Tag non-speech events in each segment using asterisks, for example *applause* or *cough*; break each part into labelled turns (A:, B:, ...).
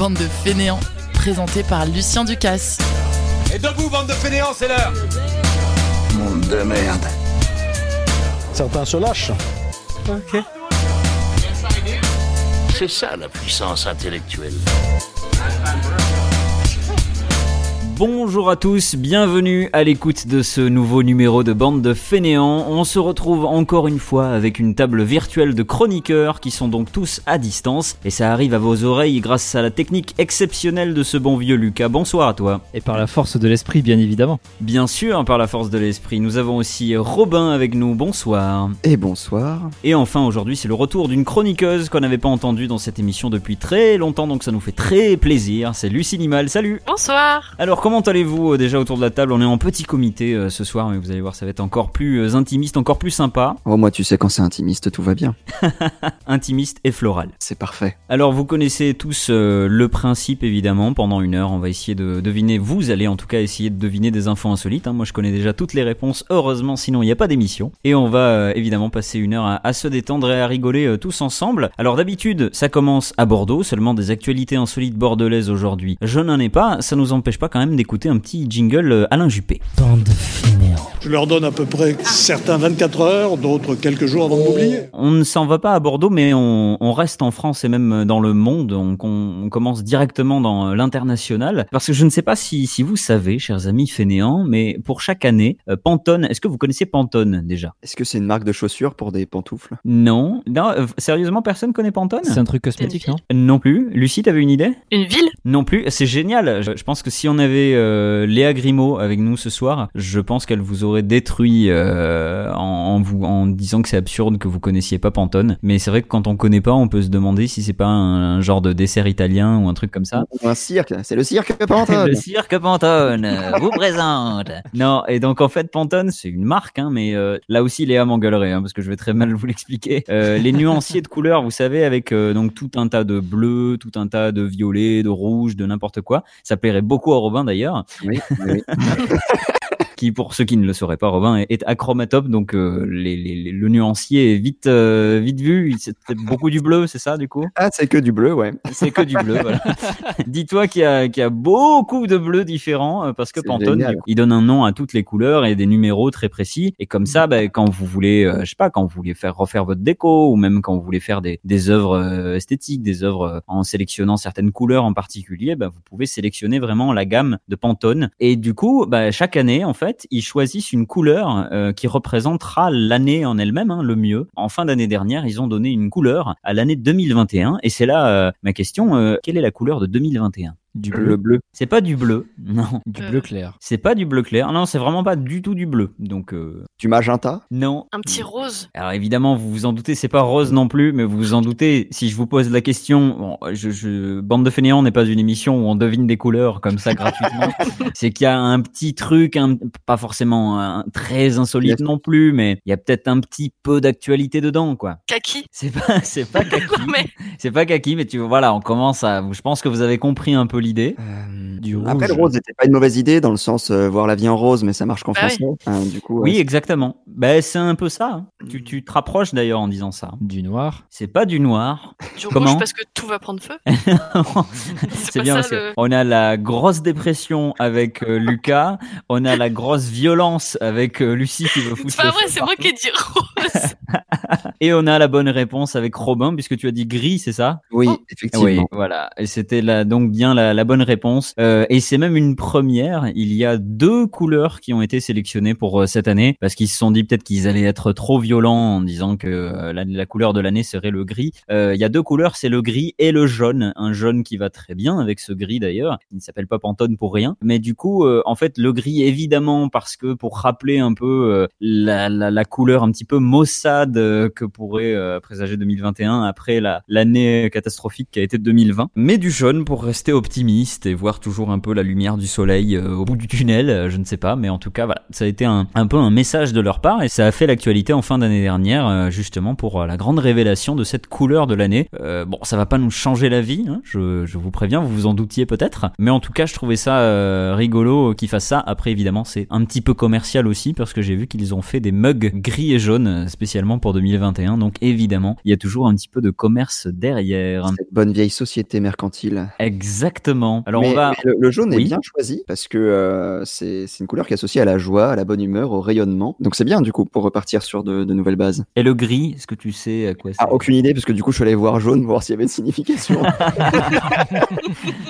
A: bande de fainéants, présenté par Lucien Ducasse.
B: Et debout, bande de fainéants, c'est l'heure
C: Monde de merde.
D: Certains se lâchent.
A: Ok.
C: C'est ça la puissance intellectuelle.
E: Bonjour à tous, bienvenue à l'écoute de ce nouveau numéro de Bande de Fainéants. On se retrouve encore une fois avec une table virtuelle de chroniqueurs qui sont donc tous à distance et ça arrive à vos oreilles grâce à la technique exceptionnelle de ce bon vieux Lucas. Bonsoir à toi.
F: Et par la force de l'esprit, bien évidemment.
E: Bien sûr, par la force de l'esprit. Nous avons aussi Robin avec nous. Bonsoir.
G: Et bonsoir.
E: Et enfin, aujourd'hui, c'est le retour d'une chroniqueuse qu'on n'avait pas entendue dans cette émission depuis très longtemps, donc ça nous fait très plaisir. C'est Lucie Limal. Salut.
H: Bonsoir.
E: Alors, comment allez-vous euh, déjà autour de la table? On est en petit comité euh, ce soir, mais vous allez voir, ça va être encore plus euh, intimiste, encore plus sympa.
G: Oh, moi, tu sais, quand c'est intimiste, tout va bien. *laughs*
E: Intimiste et floral.
G: C'est parfait.
E: Alors, vous connaissez tous euh, le principe, évidemment. Pendant une heure, on va essayer de deviner. Vous allez en tout cas essayer de deviner des infos insolites. hein. Moi, je connais déjà toutes les réponses. Heureusement, sinon, il n'y a pas d'émission. Et on va euh, évidemment passer une heure à, à se détendre et à rigoler euh, tous ensemble. Alors, d'habitude, ça commence à Bordeaux. Seulement des actualités insolites bordelaises aujourd'hui. Je n'en ai pas. Ça nous empêche pas quand même d'écouter un petit jingle euh, Alain Juppé.
D: Je leur donne à peu près certains 24 heures, d'autres quelques jours avant de m'oublier.
E: On ne s'en va pas à Bordeaux, mais on, on reste en France et même dans le monde. On, on- on commence directement dans l'international. Parce que je ne sais pas si, si vous savez, chers amis fainéants, mais pour chaque année, euh, Pantone, est-ce que vous connaissez Pantone déjà?
G: Est-ce que c'est une marque de chaussures pour des pantoufles?
E: Non. non euh, sérieusement, personne connaît Pantone?
F: C'est un truc cosmétique, non?
E: Non plus. Lucie, t'avais une idée?
H: Une ville?
E: Non plus. C'est génial. Je, je pense que si on avait euh, Léa Grimaud avec nous ce soir, je pense qu'elle vous aurait détruit euh, en, en vous en disant que c'est absurde que vous connaissiez pas Pantone. Mais c'est vrai que quand on connaît pas, on peut se demander si c'est pas un, un genre de dessert italien ou un truc comme ça.
G: Un cirque, c'est le cirque *laughs* Pantone.
E: Le cirque Pantone vous présente. Non, et donc en fait Pantone c'est une marque, hein, mais euh, là aussi Léa m'engueulerait hein, parce que je vais très mal vous l'expliquer. Euh, les nuanciers de couleurs, vous savez, avec donc tout un tas de bleu, tout un tas de violet, de rouge, de n'importe quoi. Ça plairait beaucoup à Robin d'ailleurs,
G: Oui, oui. *laughs*
E: qui pour ceux qui ne le sauraient pas, Robin est, est achromatope, donc euh, les, les- les- le nuancier est vite euh, vite vu. C'est beaucoup du bleu, c'est ça du coup?
G: Ah, c'est que du bleu, ouais. *laughs*
E: c'est que du bleu, voilà. *laughs* Dis-toi qu'il y a, qu'il y a beaucoup de bleus différents euh, parce que Pantone,
G: génial.
E: il donne un nom à toutes les couleurs et des numéros très précis. Et comme ça, bah, quand vous voulez, euh, je sais pas, quand vous voulez faire refaire votre déco ou même quand vous voulez faire des, des œuvres esthétiques, des œuvres en sélectionnant certaines couleurs en particulier, bah, vous pouvez sélectionner vraiment la gamme de Pantone. Et du coup, bah, chaque année, en fait, ils choisissent une couleur euh, qui représentera l'année en elle-même, hein, le mieux. En fin d'année dernière, ils ont donné une couleur à l'année 2021. Et c'est là euh, ma question, euh, quelle est la couleur de 2021
F: Du
G: Le bleu.
E: C'est pas du bleu, *laughs* non.
F: Du
H: Euh.
F: bleu clair.
E: C'est pas du bleu clair, non, c'est vraiment pas du tout du bleu. Donc, euh,
G: Du magenta.
E: non.
H: Un petit rose.
E: Alors évidemment, vous vous en doutez, c'est pas rose non plus, mais vous vous en doutez. Si je vous pose la question, bon, je, je, bande de fainéants n'est pas une émission où on devine des couleurs comme ça gratuitement. *laughs* c'est qu'il y a un petit truc, un, pas forcément un, très insolite
G: Yes.
E: non plus, mais il y a peut-être un petit peu d'actualité dedans, quoi.
H: Kaki.
E: C'est pas, c'est pas *laughs* kaki,
H: Mais
E: c'est pas kaki, mais tu voilà, on commence à, je pense que vous avez compris un peu l'idée.
F: Du rouge.
G: Après, le rose n'était pas une mauvaise idée dans le sens euh, voir la vie en rose, mais ça marche qu'en
H: Bah oui.
G: français. Hein, du coup,
E: Oui, exactement. Ben c'est un peu ça. hein. Tu, tu te rapproches d'ailleurs en disant ça.
F: Du noir.
E: C'est pas du noir.
H: du
E: Comment
H: rouge parce que tout va prendre feu. *laughs*
E: c'est bien
H: ça,
E: parce que
H: le-
E: on a la grosse dépression avec euh, Lucas, on a la grosse violence avec euh, Lucie qui veut foutre
H: C'est pas vrai, c'est moi qui ai dit rose. *laughs*
E: et on a la bonne réponse avec Robin puisque tu as dit gris, c'est ça?
G: Oui,
H: Oh.
G: effectivement.
E: Oui, voilà. Et c'était là donc bien la, la bonne réponse. Euh, et c'est même une première. Il y a deux couleurs qui ont été sélectionnées pour euh, cette année parce qu'ils se sont dit peut-être qu'ils allaient être trop violents en disant que euh, la, couleur de l'année serait le gris. Il y a deux couleurs, c'est le gris et le jaune. Un jaune qui va très bien avec ce gris d'ailleurs. Il ne s'appelle pas Pantone pour rien. Mais du coup, en fait, le gris évidemment parce que pour rappeler un peu la, la, couleur un petit peu maussade que pourrait présager 2021 après la l'année catastrophique qui a été 2020. Mais du jaune pour rester optimiste et voir toujours un peu la lumière du soleil euh, au bout du tunnel, euh, je ne sais pas, mais en tout cas, voilà, ça a été un, un peu un message de leur part et ça a fait l'actualité en fin d'année dernière, euh, justement pour la grande révélation de cette couleur de l'année. Euh, bon, ça va pas nous changer la vie, hein, je, je vous préviens, vous vous en doutiez peut-être, mais en tout cas, je trouvais ça euh, rigolo qu'ils fassent ça. Après, évidemment, c'est un petit peu commercial aussi parce que j'ai vu qu'ils ont fait des mugs gris et jaunes spécialement pour 2021, donc évidemment, il y a toujours un petit peu de commerce derrière.
G: Cette bonne vieille société mercantile.
E: Exactement. Alors
G: mais,
E: on va.
G: mais le, le jaune
E: Oui.
G: est bien choisi parce que euh, c'est c'est une couleur qui est associée à la joie, à la bonne humeur, au rayonnement. Donc c'est bien du coup pour repartir sur de, de nouvelles bases.
E: Et le gris, est-ce que tu sais à quoi c'est
G: Ah, aucune idée parce que du coup je suis allé voir jaune pour voir s'il y avait une signification. *laughs*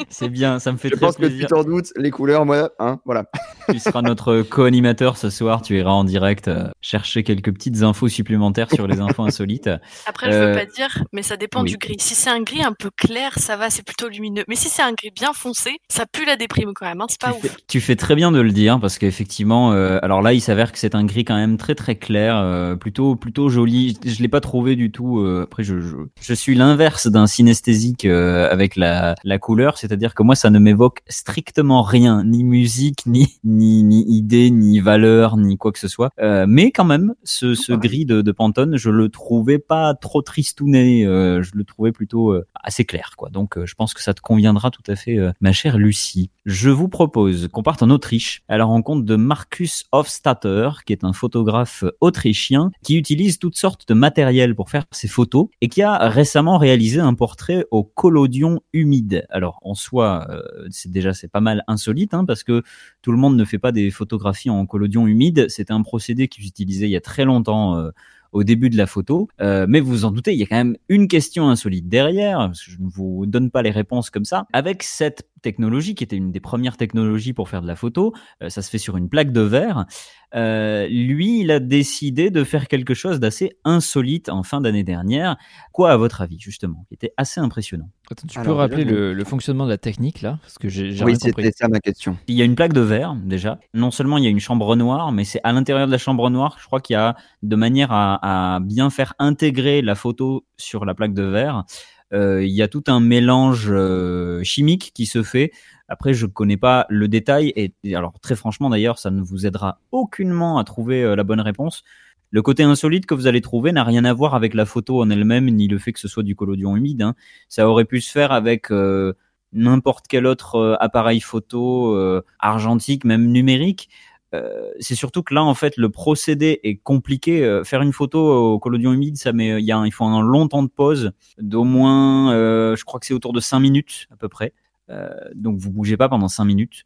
E: C'est bien, ça me fait
G: je
E: très
G: pense que
E: plaisir.
G: tu t'en doutes, les couleurs, moi, hein, voilà. *laughs*
E: Tu seras notre co-animateur ce soir. Tu iras en direct euh, chercher quelques petites infos supplémentaires sur les infos insolites.
H: Après, je veux
E: Euh,
H: pas dire, mais ça dépend
E: oui.
H: du gris. Si c'est un gris un peu clair, ça va, c'est plutôt lumineux. Mais si c'est un gris bien foncé, ça pue la déprime quand même, hein, c'est pas
E: tu,
H: ouf.
E: fais, tu fais très bien de le dire parce qu'effectivement, euh, alors là, il s'avère que c'est un gris quand même très très clair, euh, plutôt plutôt joli. Je, je l'ai pas trouvé du tout. euh, après, je, je, je suis l'inverse d'un synesthésique euh, avec la, la couleur, c'est-à-dire que moi, ça ne m'évoque strictement rien, ni musique, ni ni ni idée, ni valeur, ni quoi que ce soit. Euh, mais quand même, ce, ce gris de, de Pantone, je le trouvais pas trop tristouné. euh, je le trouvais plutôt euh, assez clair, quoi. Donc, euh, je pense que ça te conviendra tout à fait, euh, ma chère Lucie. Je vous propose qu'on parte en Autriche à la rencontre de Marcus Hofstadter, qui est un photographe autrichien qui utilise toutes sortes de matériel pour faire ses photos et qui a récemment réalisé un portrait au collodion humide. Alors, en soi, euh, c'est déjà c'est pas mal insolite, hein, parce que tout le monde ne fait pas des photographies en collodion humide. C'était un procédé qu'ils utilisaient il y a très longtemps. euh, au début de la photo, Euh, mais vous vous en doutez, il y a quand même une question insolite derrière, parce que je ne vous donne pas les réponses comme ça. Avec cette technologie, qui était une des premières technologies pour faire de la photo, euh, ça se fait sur une plaque de verre, euh, lui, il a décidé de faire quelque chose d'assez insolite en fin d'année dernière. Quoi, à votre avis, justement, qui était assez impressionnant?
F: Attends, tu
G: Alors,
F: peux rappeler
G: déjà,
F: le, le fonctionnement de la technique là? Parce que j'ai j'ai
G: Oui, c'était ça ma question.
E: Il y a une plaque de verre déjà. Non seulement il y a une chambre noire, mais c'est à l'intérieur de la chambre noire, je crois qu'il y a de manière à, à bien faire intégrer la photo sur la plaque de verre. euh, il y a tout un mélange euh, chimique qui se fait. Après, je connais pas le détail et, alors très franchement d'ailleurs, ça ne vous aidera aucunement à trouver euh, la bonne réponse. Le côté insolite que vous allez trouver n'a rien à voir avec la photo en elle-même, ni le fait que ce soit du collodion humide. hein. Ça aurait pu se faire avec euh, n'importe quel autre euh, appareil photo argentique, même numérique. Euh, c'est surtout que là, en fait, le procédé est compliqué. Euh, faire une photo au collodion humide, ça met, il y a, un- il faut un long temps de pause, d'au moins, euh, je crois que c'est autour de 5 minutes à peu près. Euh, donc vous bougez pas pendant 5 minutes.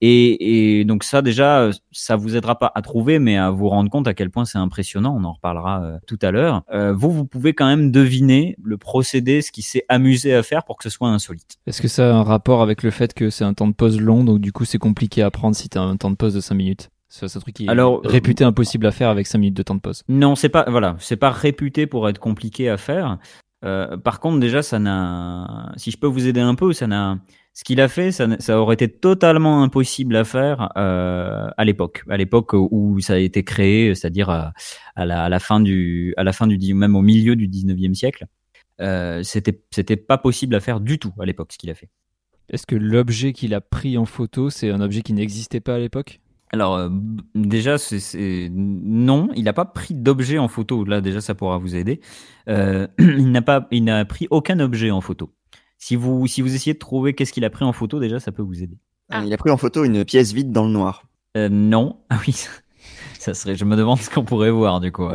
E: Et, et donc ça déjà, euh, ça vous aidera pas à trouver, mais à vous rendre compte à quel point c'est impressionnant. On en reparlera euh, tout à l'heure. Euh, vous, vous pouvez quand même deviner le procédé, ce qui s'est amusé à faire pour que ce soit insolite.
F: Est-ce que ça a un rapport avec le fait que c'est un temps de pause long, donc du coup c'est compliqué à prendre si t'as un temps de pause de 5 minutes? C'est un truc qui est
E: Alors, euh,
F: réputé impossible à faire avec 5 minutes de temps de pause.
E: Non, c'est pas voilà, c'est pas réputé pour être compliqué à faire. Euh, par contre, déjà, ça n'a. Si je peux vous aider un peu, ça n'a. Ce qu'il a fait, ça, aurait été totalement impossible à faire euh, à l'époque, à l'époque où ça a été créé, c'est-à-dire à, la, fin du, à la fin du, même au milieu du 19e siècle. Euh, c'était, c'était pas possible à faire du tout à l'époque ce qu'il a fait.
F: Est-ce que l'objet qu'il a pris en photo, c'est un objet qui n'existait pas à l'époque?
E: Alors euh, déjà, c'est, c'est- non, il n'a pas pris d'objet en photo. Là, déjà, ça pourra vous aider. Euh, *clears throat* il n'a pas, il n'a pris aucun objet en photo. Si vous, si vous essayez de trouver qu'est-ce qu'il a pris en photo, déjà, ça peut vous aider.
H: Ah.
G: Il a pris en photo une pièce vide dans le noir.
E: Euh, non, *laughs* ah oui, ça serait. Je me demande ce qu'on pourrait voir du coup.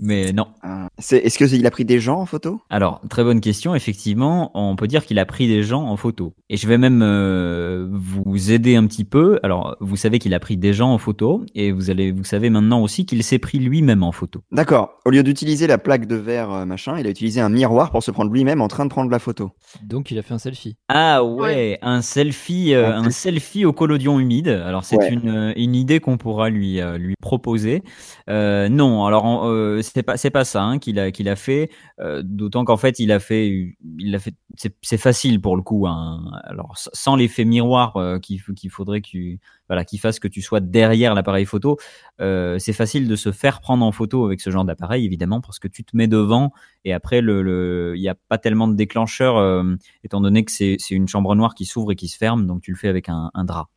E: Mais non.
G: Ah. Est-ce qu'il a pris des gens en photo?
E: Alors, très bonne question. Effectivement, on peut dire qu'il a pris des gens en photo. Et je vais même euh, vous aider un petit peu. Alors, vous savez qu'il a pris des gens en photo, et vous allez, vous savez maintenant aussi qu'il s'est pris lui-même en photo.
G: D'accord. Au lieu d'utiliser la plaque de verre euh, machin, il a utilisé un miroir pour se prendre lui-même en train de prendre la photo.
F: Donc il a fait un selfie.
E: Ah ouais, un selfie, euh,
G: Un
E: selfie au collodion humide. Alors c'est
G: Ouais.
E: une, une idée qu'on pourra lui euh, lui proposer. Euh, non, alors en- euh, c'est pas pas ça hein, qu'il a fait. euh, D'autant qu'en fait il a fait il a fait c'est facile pour le coup. Hein. Alors sans l'effet miroir euh, qu'il faudrait qu'il voilà, qui fasse que tu sois derrière l'appareil photo. Euh, c'est facile de se faire prendre en photo avec ce genre d'appareil, évidemment, parce que tu te mets devant et après, le, le, il n'y a pas tellement de déclencheur, euh, étant donné que c'est, c'est une chambre noire qui s'ouvre et qui se ferme, donc tu le fais avec un, un drap.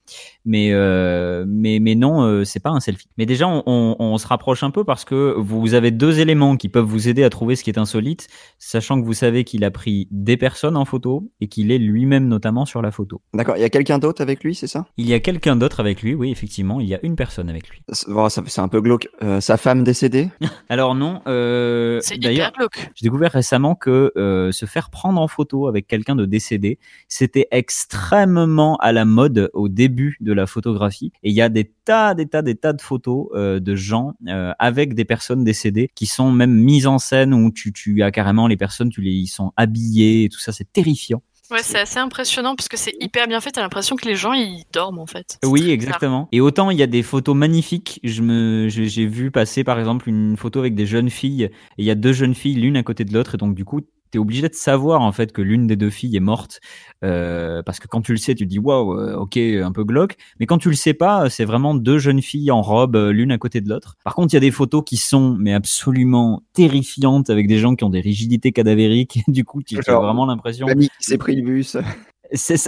E: Mais, euh, mais, mais non, euh, c'est pas un selfie. Mais déjà, on, on, on se rapproche un peu parce que vous avez deux éléments qui peuvent vous aider à trouver ce qui est insolite, sachant que vous savez qu'il a pris des personnes en photo et qu'il est lui-même notamment sur la photo.
G: D'accord, il y a quelqu'un d'autre avec lui, c'est ça?
E: Il y a quelqu'un d'autre avec lui, oui, effectivement, il y a une personne avec lui.
G: C'est un peu glauque. Euh, sa femme décédée? *laughs*
E: Alors non, euh,
H: C'est
E: d'ailleurs. J'ai découvert récemment que euh, se faire prendre en photo avec quelqu'un de décédé, c'était extrêmement à la mode au début de la photographie. Et il y a des tas, des tas, des tas de photos euh, de gens euh, avec des personnes décédées qui sont même mises en scène où tu, tu as carrément les personnes, tu les, ils sont habillés et tout ça, c'est terrifiant.
H: Ouais, c'est assez impressionnant parce que c'est hyper bien fait. T'as l'impression que les gens ils dorment en fait.
E: Oui, exactement. Et autant il y a des photos magnifiques. Je me, j'ai j'ai vu passer par exemple une photo avec des jeunes filles. Et il y a deux jeunes filles l'une à côté de l'autre, et donc du coup t'es obligé de savoir en fait que l'une des deux filles est morte euh, parce que quand tu le sais, tu te dis waouh, euh, ok, un peu glauque. Mais quand tu le sais pas, c'est vraiment deux jeunes filles en robe euh, l'une à côté de l'autre. Par contre, il y a des photos qui sont mais absolument terrifiantes avec des gens qui ont des rigidités cadavériques. *laughs* du coup, tu as vraiment l'impression
G: L'ami qui s'est pris le bus.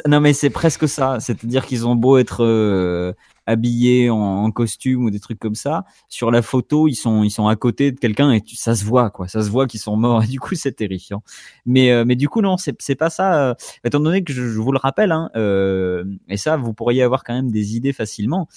E: non mais c'est presque ça, c'est-à-dire qu'ils ont beau être euh, habillés en, costume ou des trucs comme ça, sur la photo ils sont ils sont à côté de quelqu'un et ça se voit quoi, ça se voit qu'ils sont morts *laughs* et du coup c'est terrifiant. Mais euh, mais du coup non c'est c'est pas ça. euh, étant donné que je, vous le rappelle hein, euh, et ça vous pourriez avoir quand même des idées facilement.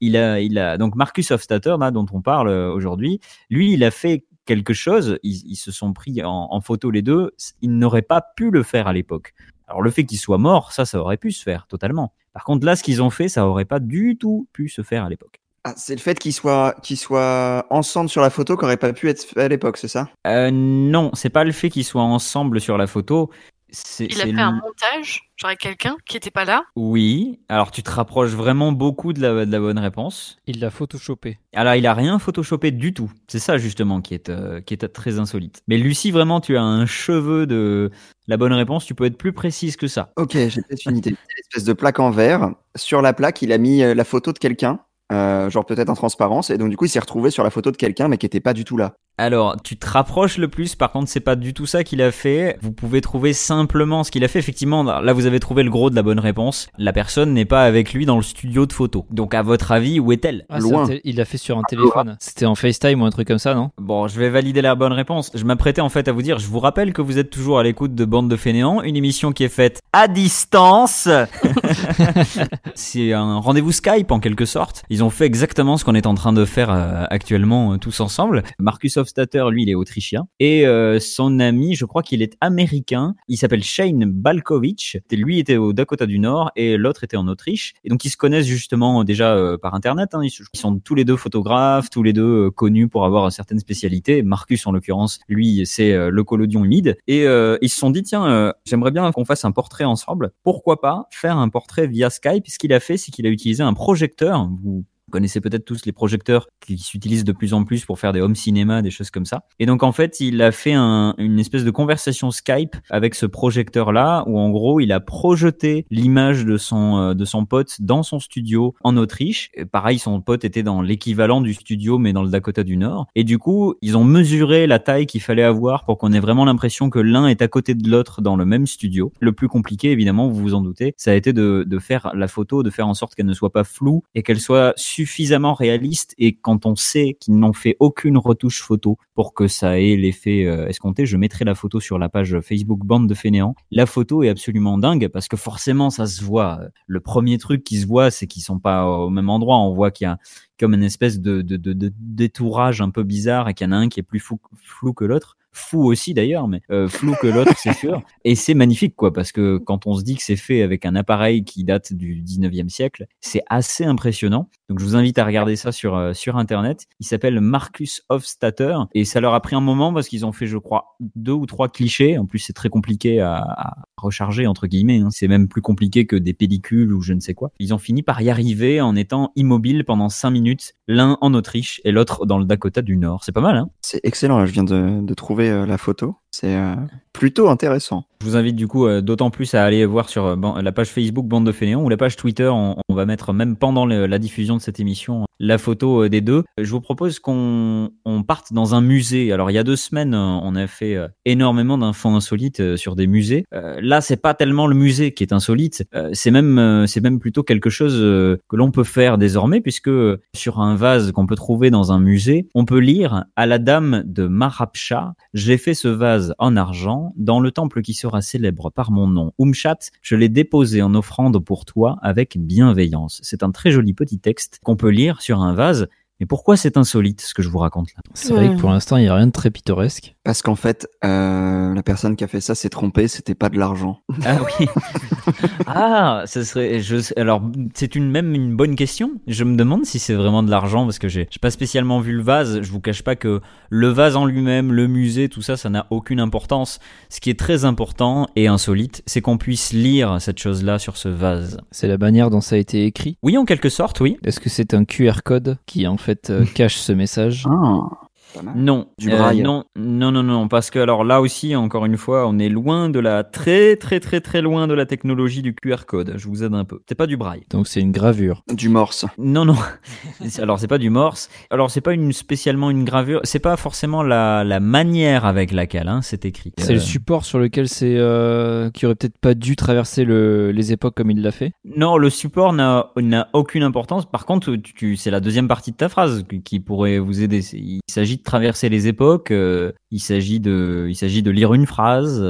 E: Il a il a donc Marcus Hofstadter là dont on parle aujourd'hui, lui il a fait quelque chose, ils, ils se sont pris en, en photo les deux, il n'aurait pas pu le faire à l'époque. Alors le fait qu'il soit mort, ça, ça aurait pu se faire totalement. Par contre, là, ce qu'ils ont fait, ça aurait pas du tout pu se faire à l'époque.
G: Ah, c'est le fait qu'ils soient, qu'ils soient ensemble sur la photo qui aurait pas pu être fait à l'époque, c'est ça?
E: Euh, non, c'est pas le fait qu'ils soient ensemble sur la photo. C'est,
H: Il a
E: c'est
H: fait un montage, genre avec quelqu'un qui était pas là.
E: Oui. Alors tu te rapproches vraiment beaucoup de la, de la bonne réponse.
F: Il l'a photoshopé.
E: Alors il a rien photoshopé du tout. C'est ça justement qui est euh, qui est très insolite. Mais Lucie, vraiment, tu as un cheveu de la bonne réponse. Tu peux être plus précise que ça.
G: Ok, j'ai peut-être une idée. C'est une espèce de plaque en verre. Sur la plaque, il a mis euh, la photo de quelqu'un, euh, genre peut-être en transparence, et donc du coup, il s'est retrouvé sur la photo de quelqu'un, mais qui était pas du tout là.
E: Alors, tu te rapproches le plus, par contre, c'est pas du tout ça qu'il a fait. Vous pouvez trouver simplement ce qu'il a fait. Effectivement, là, vous avez trouvé le gros de la bonne réponse. La personne n'est pas avec lui dans le studio de photo. Donc, à votre avis, où est-elle?
F: Ah,
G: Loin.
F: il l'a fait sur un téléphone. C'était en FaceTime ou un truc comme ça, non?
E: Bon, je vais valider la bonne réponse. Je m'apprêtais en fait à vous dire, je vous rappelle que vous êtes toujours à l'écoute de Bande de Fainéants, une émission qui est faite à distance. *laughs* *laughs* c'est un rendez-vous Skype en quelque sorte. Ils ont fait exactement ce qu'on est en train de faire euh, actuellement euh, tous ensemble. Marcus Lui, il est autrichien. Et euh, son ami, je crois qu'il est américain. Il s'appelle Shane Balkovich. Lui était au Dakota du Nord et l'autre était en Autriche. Et donc ils se connaissent justement déjà euh, par Internet. hein. Ils sont tous les deux photographes, tous les deux euh, connus pour avoir certaines spécialités. Marcus, en l'occurrence, lui, c'est euh, le collodion humide. Et euh, ils se sont dit, tiens, euh, j'aimerais bien qu'on fasse un portrait ensemble. Pourquoi pas faire un portrait via Skype? Ce qu'il a fait, c'est qu'il a utilisé un projecteur. Vous connaissez peut-être tous les projecteurs qui s'utilisent de plus en plus pour faire des home cinéma, des choses comme ça. Et donc en fait, il a fait un- une espèce de conversation Skype avec ce projecteur-là, où en gros, il a projeté l'image de son euh, de son pote dans son studio en Autriche. Pareil, son pote était dans l'équivalent du studio, mais dans le Dakota du Nord. Et du coup, ils ont mesuré la taille qu'il fallait avoir pour qu'on ait vraiment l'impression que l'un est à côté de l'autre dans le même studio. Le plus compliqué, évidemment, vous vous en doutez, ça a été de, de faire la photo, de faire en sorte qu'elle ne soit pas floue et qu'elle soit suffisamment réaliste. Et quand on sait qu'ils n'ont fait aucune retouche photo pour que ça ait l'effet euh, escompté, je mettrai la photo sur la page Facebook Bande de Fainéants. La photo est absolument dingue parce que forcément, ça se voit. Le premier truc qui se voit, c'est qu'ils sont pas au même endroit. On voit qu'il y a comme une espèce de, de, détourage un peu bizarre et qu'il y en a un qui est plus flou que l'autre. Fou aussi d'ailleurs, mais euh, flou que l'autre, c'est sûr. *laughs* Et c'est magnifique, quoi, parce que quand on se dit que c'est fait avec un appareil qui date du 19e siècle, c'est assez impressionnant. Donc je vous invite à regarder ça sur, euh, sur Internet. Il s'appelle Marcus Hofstadter et ça leur a pris un moment parce qu'ils ont fait, je crois, deux ou trois clichés. En plus, c'est très compliqué à, à recharger, entre guillemets. hein. C'est même plus compliqué que des pellicules ou je ne sais quoi. Ils ont fini par y arriver en étant immobiles pendant cinq minutes, l'un en Autriche et l'autre dans le Dakota du Nord. C'est pas mal, hein
G: C'est excellent, là, je viens de, de trouver euh, la photo. C'est euh, plutôt intéressant.
E: Je vous invite du coup euh, d'autant plus à aller voir sur la page Facebook Bande de Fainéants ou la page Twitter. On, va mettre même pendant la diffusion de cette émission la photo euh, des deux. Je vous propose qu'on on parte dans un musée. Alors il y a deux semaines, euh, on a fait euh, énormément d'infos insolites euh, sur des musées. Euh, là, c'est pas tellement le musée qui est insolite, euh, c'est même euh, c'est même plutôt quelque chose euh, que l'on peut faire désormais puisque euh, sur un vase qu'on peut trouver dans un musée, on peut lire à la dame de Marapcha, j'ai fait ce vase en argent dans le temple qui sera célèbre par mon nom. Umchat, je l'ai déposé en offrande pour toi avec bienveillance. C'est un très joli petit texte qu'on peut lire sur un vase. Mais pourquoi c'est insolite ce que je vous raconte là?
F: C'est vrai que pour l'instant, il n'y a rien de très pittoresque.
G: Parce qu'en fait, euh, la personne qui a fait ça s'est trompée, c'était pas de l'argent. *laughs*
E: Ah oui. ah, ce serait. Je, alors, c'est une même une bonne question. Je me demande si c'est vraiment de l'argent parce que j'ai j'ai pas spécialement vu le vase. Je vous cache pas que le vase en lui-même, le musée, tout ça, ça n'a aucune importance. Ce qui est très important et insolite, c'est qu'on puisse lire cette chose-là sur ce vase.
F: C'est la manière dont ça a été écrit?
E: Oui, en quelque sorte, oui.
F: Est-ce que c'est un QR code qui en fait euh, cache ce message.
G: Ah, pas mal.
E: Non,
G: Du
E: Euh,
G: braille.
E: non, non, non, non, parce que alors là aussi, encore une fois, on est loin de la très, très, très, très loin de la technologie du QR code. Je vous aide un peu. C'est pas du braille.
F: Donc c'est une gravure.
G: Du morse.
E: Non, non. C'est- *laughs* Alors, c'est pas du morse. Alors, c'est pas une, spécialement une gravure. C'est pas forcément la, la manière avec laquelle hein, c'est écrit.
F: C'est
E: Euh,
F: le support sur lequel c'est euh, qui aurait peut-être pas dû traverser le- les époques comme il l'a fait.
E: Non, le support n'a n'a aucune importance. Par contre, tu, tu- c'est la deuxième partie de ta phrase qui, pourrait vous aider. Il s'agit traverser les époques. euh, il s'agit de, il s'agit de lire une phrase.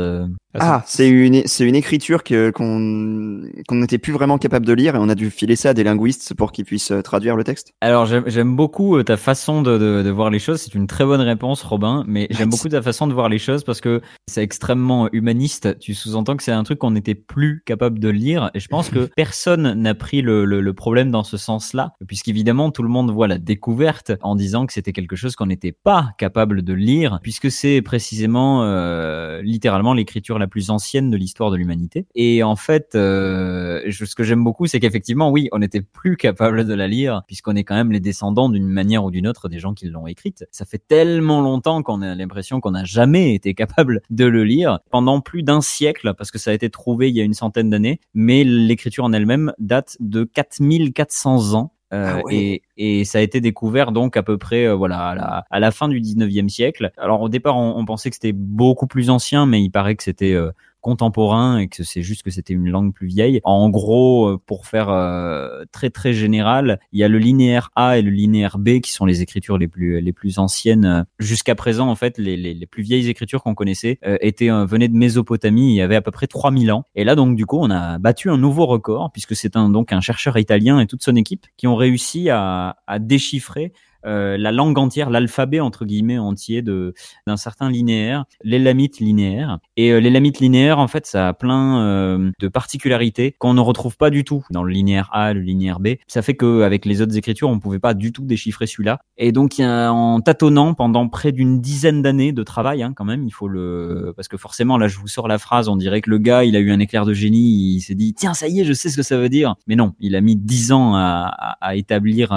E: Euh.
G: Ah, c'est une, c'est une écriture que, qu'on, qu'on n'était plus vraiment capable de lire et on a dû filer ça à des linguistes pour qu'ils puissent euh, traduire le texte.
E: Alors, j'aime j'aime beaucoup euh, ta façon de, de, de voir les choses. C'est une très bonne réponse, Robin. Mais j'aime beaucoup ta façon de voir les choses parce que c'est extrêmement humaniste. Tu sous-entends que c'est un truc qu'on n'était plus capable de lire. Et je pense que *laughs* personne n'a pris le, le, le problème dans ce sens-là. Puisqu'évidemment, tout le monde voit la découverte en disant que c'était quelque chose qu'on n'était pas capable de lire. Puisque c'est précisément, euh, littéralement, l'écriture la plus ancienne de l'histoire de l'humanité. Et en fait, euh, ce que j'aime beaucoup, c'est qu'effectivement, oui, on n'était plus capable de la lire, puisqu'on est quand même les descendants d'une manière ou d'une autre des gens qui l'ont écrite. Ça fait tellement longtemps qu'on a l'impression qu'on n'a jamais été capable de le lire pendant plus d'un siècle, parce que ça a été trouvé il y a une centaine d'années, mais l'écriture en elle-même date de 4400 ans. Euh,
G: Ah ouais.
E: et, et ça a été découvert donc à peu près euh, voilà à la, à la fin du 19e siècle. Alors au départ on, on pensait que c'était beaucoup plus ancien, mais il paraît que c'était euh, contemporain et que c'est juste que c'était une langue plus vieille. En gros, euh, pour faire euh, très très général, il y a le linéaire A et le linéaire B qui sont les écritures les plus les plus anciennes. Jusqu'à présent, en fait, les, les, les plus vieilles écritures qu'on connaissait euh, étaient euh, venaient de Mésopotamie. Il y avait à peu près 3000 ans. Et là, donc du coup, on a battu un nouveau record puisque c'est un donc un chercheur italien et toute son équipe qui ont réussi à, à déchiffrer euh, la langue entière, l'alphabet entre guillemets entier de d'un certain linéaire, l'élamite linéaire. Et euh, l'élamite linéaire, en fait, ça a plein euh, de particularités qu'on ne retrouve pas du tout dans le linéaire A, le linéaire B. Ça fait que avec les autres écritures, on pouvait pas du tout déchiffrer celui-là. Et donc, y a, en tâtonnant pendant près d'une dizaine d'années de travail, hein, quand même, il faut le parce que forcément, là, je vous sors la phrase, on dirait que le gars, il a eu un éclair de génie, il s'est dit tiens, ça y est, je sais ce que ça veut dire. Mais non, il a mis dix ans à, à, à établir.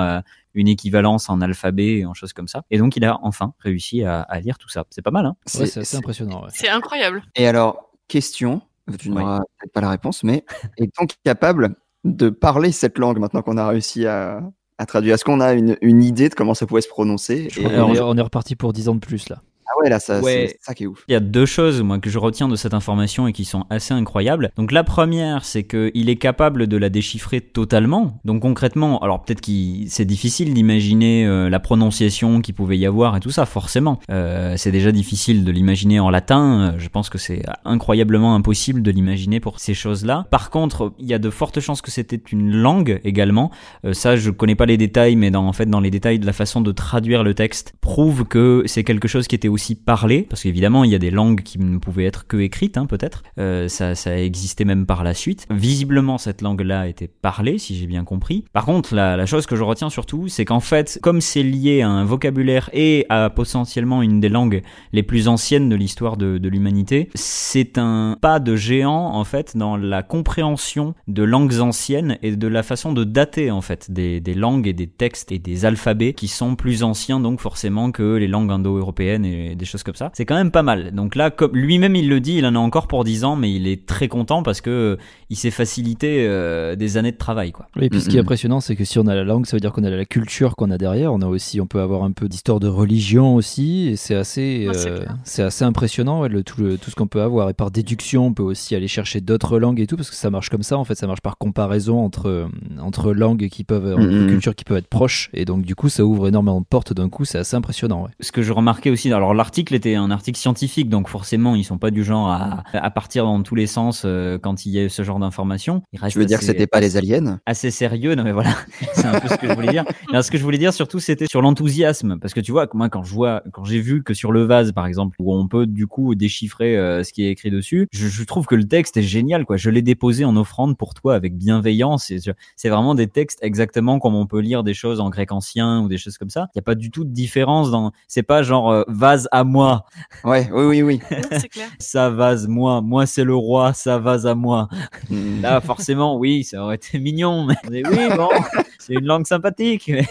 E: Une équivalence en alphabet et en choses comme ça. Et donc, il a enfin réussi à, à lire tout ça. C'est pas mal, hein
F: Ouais, c'est assez impressionnant. ouais.
H: C'est incroyable.
G: Et alors, question, tu
E: Oui.
G: n'auras peut-être pas la réponse, mais *laughs* est-on capable de parler cette langue maintenant qu'on a réussi à, à traduire? Est-ce qu'on a une, une idée de comment ça pourrait se prononcer? Et-
F: qu'on est, on est reparti pour 10 ans de plus là.
G: Ah ouais, là, ça,
E: Ouais.
G: c'est ça qui est ouf.
E: Il y a deux choses moi que je retiens de cette information et qui sont assez incroyables. Donc la première, c'est que il est capable de la déchiffrer totalement. Donc concrètement, alors peut-être qu'il c'est difficile d'imaginer euh, la prononciation qu'il pouvait y avoir et tout ça forcément. Euh, c'est déjà difficile de l'imaginer en latin. Euh, Je pense que c'est incroyablement impossible de l'imaginer pour ces choses-là. Par contre, il y a de fortes chances que c'était une langue également. Euh, ça, je connais pas les détails, mais dans, en fait, dans les détails de la façon de traduire le texte, prouve que c'est quelque chose qui était aussi parlé, parce qu'évidemment, il y a des langues qui ne pouvaient être que écrites, hein, peut-être. Euh, ça, ça a existé même par la suite. Visiblement, cette langue-là était parlée, si j'ai bien compris. Par contre, la, la chose que je retiens surtout, c'est qu'en fait, comme c'est lié à un vocabulaire et à potentiellement une des langues les plus anciennes de l'histoire de, de l'humanité, c'est un pas de géant, en fait, dans la compréhension de langues anciennes et de la façon de dater, en fait, des, des langues et des textes et des alphabets qui sont plus anciens, donc forcément, que les langues indo-européennes et des, des choses comme ça. C'est quand même pas mal. Donc là, comme lui-même il le dit, il en a encore pour 10 ans, mais il est très content parce que euh, il s'est facilité euh, des années de travail, quoi.
F: Oui, et puis ce qui est impressionnant, c'est que si on a la langue, ça veut dire qu'on a la culture qu'on a derrière. On a aussi, on peut avoir un peu d'histoire de religion aussi, et c'est assez,
H: Ouais, c'est
F: euh, c'est assez impressionnant ouais, le, tout, le- tout ce qu'on peut avoir. Et par déduction, on peut aussi aller chercher d'autres langues et tout, parce que ça marche comme ça. En fait, ça marche par comparaison entre entre langues qui peuvent, entre cultures qui peuvent être proches, et donc du coup, ça ouvre énormément de portes d'un coup. C'est assez impressionnant. Ouais.
E: Ce que je remarquais aussi, alors l'article était un article scientifique, donc forcément ils sont pas du genre à, à partir dans tous les sens euh, quand il y a ce genre d'informations.
G: Tu veux dire que c'était pas les aliens?
E: assez sérieux. Non mais voilà, *laughs* c'est un peu ce que je voulais dire. Mais ce que je voulais dire surtout, c'était sur l'enthousiasme, parce que tu vois, moi quand je vois, quand j'ai vu que sur le vase par exemple, où on peut du coup déchiffrer euh, ce qui est écrit dessus, je, je trouve que le texte est génial. Quoi, je l'ai déposé en offrande pour toi avec bienveillance. C'est vraiment des textes exactement comme on peut lire des choses en grec ancien ou des choses comme ça. Il y a pas du tout de différence dans. C'est pas genre euh, vase à moi,
G: Ouais, oui, oui, oui.
H: c'est clair. *laughs*
E: ça vase moi, moi c'est le roi, ça vase à moi.
G: Mm.
E: Là, forcément, oui, ça aurait été mignon. Mais oui, bon, *laughs* c'est une langue sympathique. mais-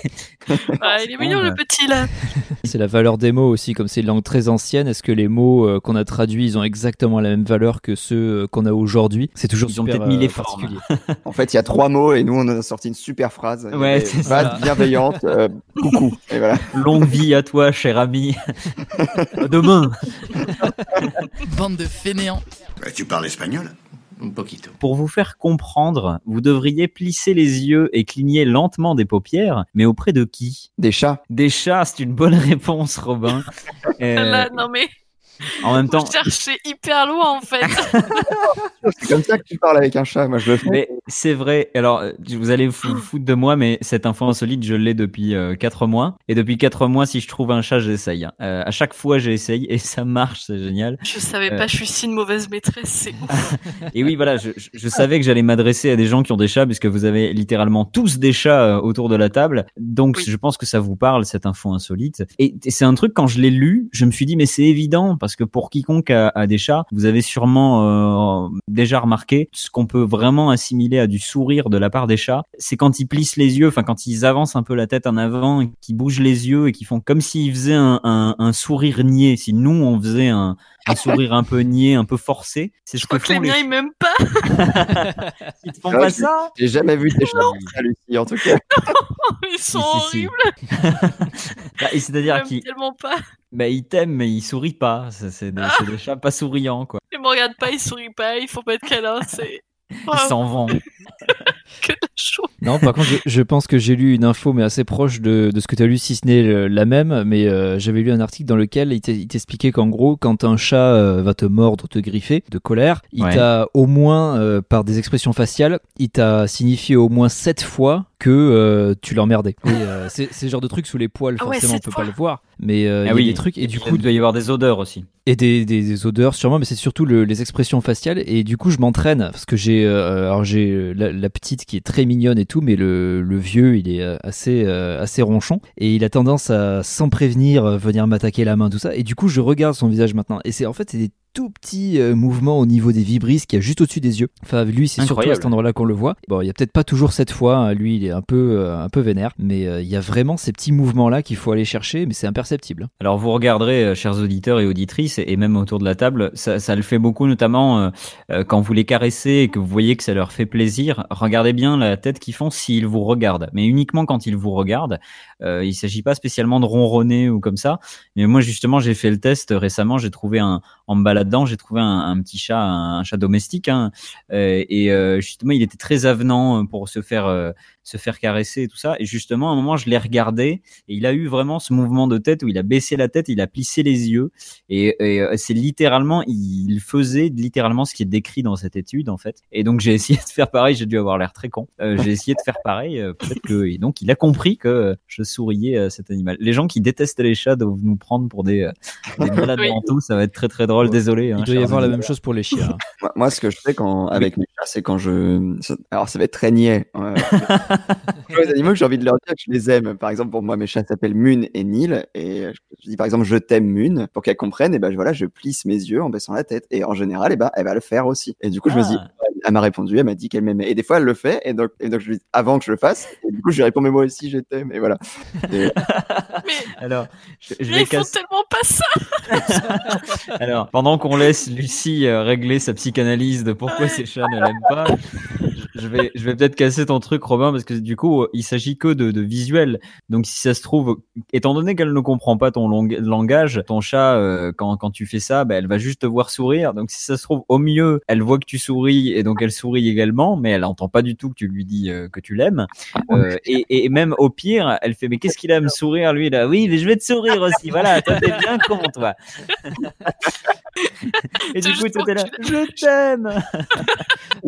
H: Ah, il est mignon le petit là.
F: C'est la valeur des mots aussi, comme c'est une langue très ancienne. Est-ce que les mots euh, qu'on a traduits, ils ont exactement la même valeur que ceux euh, qu'on a aujourd'hui? C'est toujours
E: Ils ont
F: super,
E: peut-être mis les
F: euh,
E: formes.
F: particulier. *laughs*
G: En fait, il y a trois mots et nous, on a sorti une super phrase.
E: Ouais, c'est ça.
G: bienveillante, euh, coucou. Et voilà.
E: Longue vie à toi, cher ami. À Demain. *laughs*
A: Bande de fainéants.
C: Tu parles espagnol? Un poquito.
E: Pour vous faire comprendre, vous devriez plisser les yeux et cligner lentement des paupières, mais auprès de qui?
G: Des chats.
E: Des chats, c'est une bonne *laughs* réponse, Robin. Euh,
H: Là, non mais
E: en même temps,
H: vous cherchez hyper loin en fait. *laughs*
G: C'est comme ça que tu parles avec un chat. Moi, je le fais.
E: Mais c'est vrai. Alors, euh, vous allez vous foutre de moi, mais cette info insolite, je l'ai depuis 4 mois. Et depuis 4 mois, si je trouve un chat, j'essaye. hein. Euh, à chaque fois, j'essaye et ça marche, c'est génial.
H: Je savais
E: Euh.
H: pas, je suis si une mauvaise maîtresse, c'est ouf. *laughs*
E: Et oui, voilà, je, je- je savais que j'allais m'adresser à des gens qui ont des chats, puisque vous avez littéralement tous des chats euh, autour de la table. Donc,
H: Oui.
E: je pense que ça vous parle, cette info insolite. Et, et c'est un truc, quand je l'ai lu, je me suis dit, mais c'est évident, parce que pour quiconque a, a des chats, vous avez sûrement euh, déjà remarqué ce qu'on peut vraiment assimiler à du sourire de la part des chats. C'est quand ils plissent les yeux, enfin, quand ils avancent un peu la tête en avant, qu'ils bougent les yeux et qu'ils font comme s'ils faisaient un, un, un sourire niais. Si nous, on faisait un, un sourire un peu niais, un peu forcé, c'est ce
H: Je crois
E: que
H: que les
E: font les
H: miens ils m'aiment pas. *laughs*
E: ils te font pas
G: je-
E: ça
G: J'ai jamais vu des chats ça, Lucie, en tout cas. *laughs*
H: Ils
E: Si,
H: sont
E: si, si.
H: horribles. *laughs*
E: Bah, C'est-à-dire qu'ils
H: tellement pas.
E: Bah, ils t'aiment, mais ils sourient pas. C'est des, des *laughs* chats pas souriants, quoi.
H: Ils me regardent pas, ils sourient pas, ils font pas de câlins, c'est. *laughs*
E: Ils
H: Oh,
E: s'en vont. *laughs*
H: que la.
F: Non, par contre, je, je pense que j'ai lu une info, mais assez proche de, de ce que tu as lu, si ce n'est le- la même. Mais euh, j'avais lu un article dans lequel il t'expliquait qu'en gros, quand un chat euh, va te mordre, te griffer de colère, il
E: Ouais.
F: t'a au moins, euh, par des expressions faciales, il t'a signifié au moins sept fois que euh, tu l'emmerdais. Euh, c'est le genre de truc sous les poils,
H: Ah ouais,
F: forcément, on peut
H: fois.
F: pas le voir. Mais euh, il y
E: Ah
F: a
E: oui.
F: des trucs, et du coup,
E: il doit y avoir des odeurs aussi.
F: Et des, des, des odeurs sûrement mais c'est surtout le- les expressions faciales. Et du coup je m'entraîne parce que j'ai euh, alors j'ai euh, la, petite qui est très mignonne et tout mais le, le vieux il est euh, assez euh, assez ronchon. Et il a tendance à sans prévenir euh, venir m'attaquer la main tout ça. Et du coup je regarde son visage maintenant. Et c'est en fait c'est des tout petits euh, mouvements au niveau des vibrisses qu'il y a juste au-dessus des yeux. Enfin, lui, c'est surtout à cet endroit-là qu'on le voit. Bon, il y a peut-être pas toujours cette fois. hein, lui, il est un peu, euh, un peu vénère, mais euh, il y a vraiment ces petits mouvements-là qu'il faut aller chercher, mais c'est imperceptible.
E: Alors vous regarderez, euh, chers auditeurs et auditrices, et même autour de la table, ça, ça le fait beaucoup, notamment quand vous les caressez et que vous voyez que ça leur fait plaisir. Regardez bien la tête qu'ils font s'ils vous regardent, mais uniquement quand ils vous regardent. Il s'agit pas spécialement de ronronner ou comme ça. Mais moi justement, j'ai fait le test récemment. J'ai trouvé un, en me baladant, j'ai trouvé un, un petit chat, un, un chat domestique, hein, euh, et euh, justement, il était très avenant pour se faire euh, se faire caresser et tout ça. Et justement, à un moment, je l'ai regardé et il a eu vraiment ce mouvement de tête où il a baissé la tête, il a plissé les yeux et, et, euh, c'est littéralement, il faisait littéralement ce qui est décrit dans cette étude en fait. Et donc j'ai *laughs* essayé de faire pareil, j'ai dû avoir l'air très con. Euh, j'ai essayé de faire pareil, euh, peut-être que et donc il a compris que euh, je souriais à cet animal. Les gens qui détestent les chats doivent nous prendre pour des, euh, des malades
H: Oui.
E: mentaux, ça va être très très drôle. Désolé. Hein,
F: Il doit y avoir la même chose pour les chiens. hein. *laughs*
G: Moi, moi, ce que je fais quand, avec mes chats, c'est quand je. Alors, ça va être très niais. *laughs* euh, les animaux que j'ai envie de leur dire que je les aime. Par exemple, pour moi, mes chats s'appellent Mune et Nil. Et je je dis par exemple, je t'aime Mune. Pour qu'elle comprenne, et ben voilà, je plisse mes yeux en baissant la tête. Et en général, et ben, elle va le faire aussi. Et du coup, je me dis,
E: Ah.
G: Elle m'a répondu, elle m'a dit qu'elle m'aimait. Et des fois, elle le fait, et donc, et donc je lui dis, avant que je le fasse, et du coup, je lui réponds, mais moi aussi, je t'aime, et voilà. Et- *laughs*
E: Alors, je, je
H: Mais
E: vais
H: ils font
E: casser.
H: tellement pas ça. *laughs*
E: Alors, pendant qu'on laisse Lucie euh, régler sa psychanalyse de pourquoi ses chats ne l'aiment pas, je- vais, je vais peut-être casser ton truc, Robin, parce que du coup, il s'agit que de, de visuel. Donc, si ça se trouve, étant donné qu'elle ne comprend pas ton long- langage, ton chat, euh, quand, quand tu fais ça, bah, elle va juste te voir sourire. Donc, si ça se trouve, au mieux, elle voit que tu souris et donc elle sourit également, mais elle entend pas du tout que tu lui dis euh, que tu l'aimes. Euh, et, et même au pire, elle fait, mais qu'est-ce qu'il a à me sourire, lui, là? Oui, mais je vais te sourire aussi. Voilà, toi, t'es bien con, toi. *laughs* Et du coup,
H: pour
E: t'es là, je t'aime. *laughs*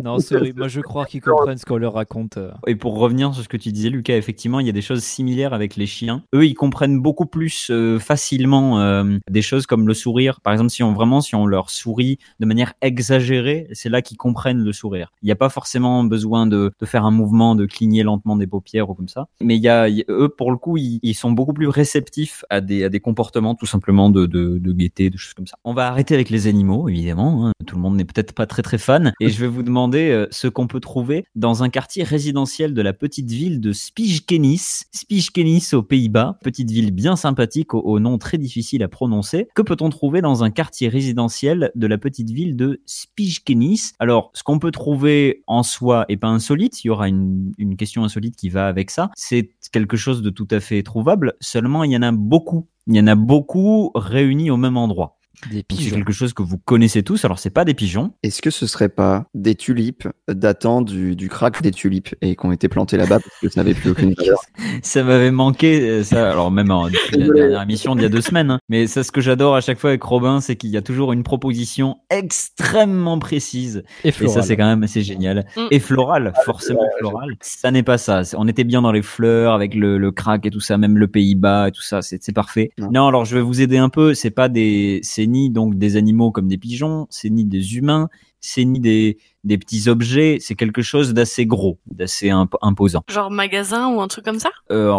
F: Non, sorry, moi je crois qu'ils comprennent ce qu'on leur raconte. euh.
E: Et pour revenir sur ce que tu disais, Lucas, effectivement, il y a des choses similaires avec les chiens. Eux, ils comprennent beaucoup plus euh, facilement euh, des choses comme le sourire. Par exemple, si on vraiment, si on leur sourit de manière exagérée, c'est là qu'ils comprennent le sourire. Il n'y a pas forcément besoin de, faire un mouvement, de cligner lentement des paupières ou comme ça. Mais il y a, eux, pour le coup, ils, sont beaucoup plus réceptifs à des, à des comportements tout simplement de, de, de gaieté, de choses comme ça. On va arrêter avec les animaux, évidemment. hein. Tout le monde n'est peut-être pas très très fan. Et je vais vous demander euh, ce qu'on peut trouver dans un quartier résidentiel de la petite ville de Spijkenis. Spijkenis aux Pays-Bas, petite ville bien sympathique au, au nom très difficile à prononcer. Que peut-on trouver dans un quartier résidentiel de la petite ville de Spijkenis Alors, ce qu'on peut trouver en soi est pas insolite. Il y aura une, une question insolite qui va avec ça. C'est quelque chose de tout à fait trouvable. Seulement, il y en a beaucoup. Il y en a beaucoup réunis au même endroit.
F: Des
E: Donc, C'est
F: pigeons.
E: quelque chose que vous connaissez tous. Alors, c'est pas des pigeons.
G: Est-ce que ce serait pas des tulipes datant du, du crack des tulipes et qui ont été plantées là-bas parce que ça n'avait plus aucune valeur? *laughs*
E: Ça m'avait manqué, euh, ça. Alors même en depuis *laughs* la dernière émission d'il y a deux semaines. hein. Mais ça, ce que j'adore à chaque fois avec Robin, c'est qu'il y a toujours une proposition extrêmement précise.
F: Et
E: Et
F: floral.
E: ça, c'est quand même assez génial.
H: Mm.
E: Et floral, forcément floral. Ça n'est pas ça. On était bien dans les fleurs avec le, le crack et tout ça, même le Pays-Bas et tout ça. C'est c'est parfait.
G: Non.
E: Non, alors je vais vous aider un peu. C'est pas des, c'est ni donc des animaux comme des pigeons, c'est ni des humains, c'est ni des des petits objets. C'est quelque chose d'assez gros, d'assez imp- imposant.
H: Genre magasin ou un truc comme ça?
E: Euh,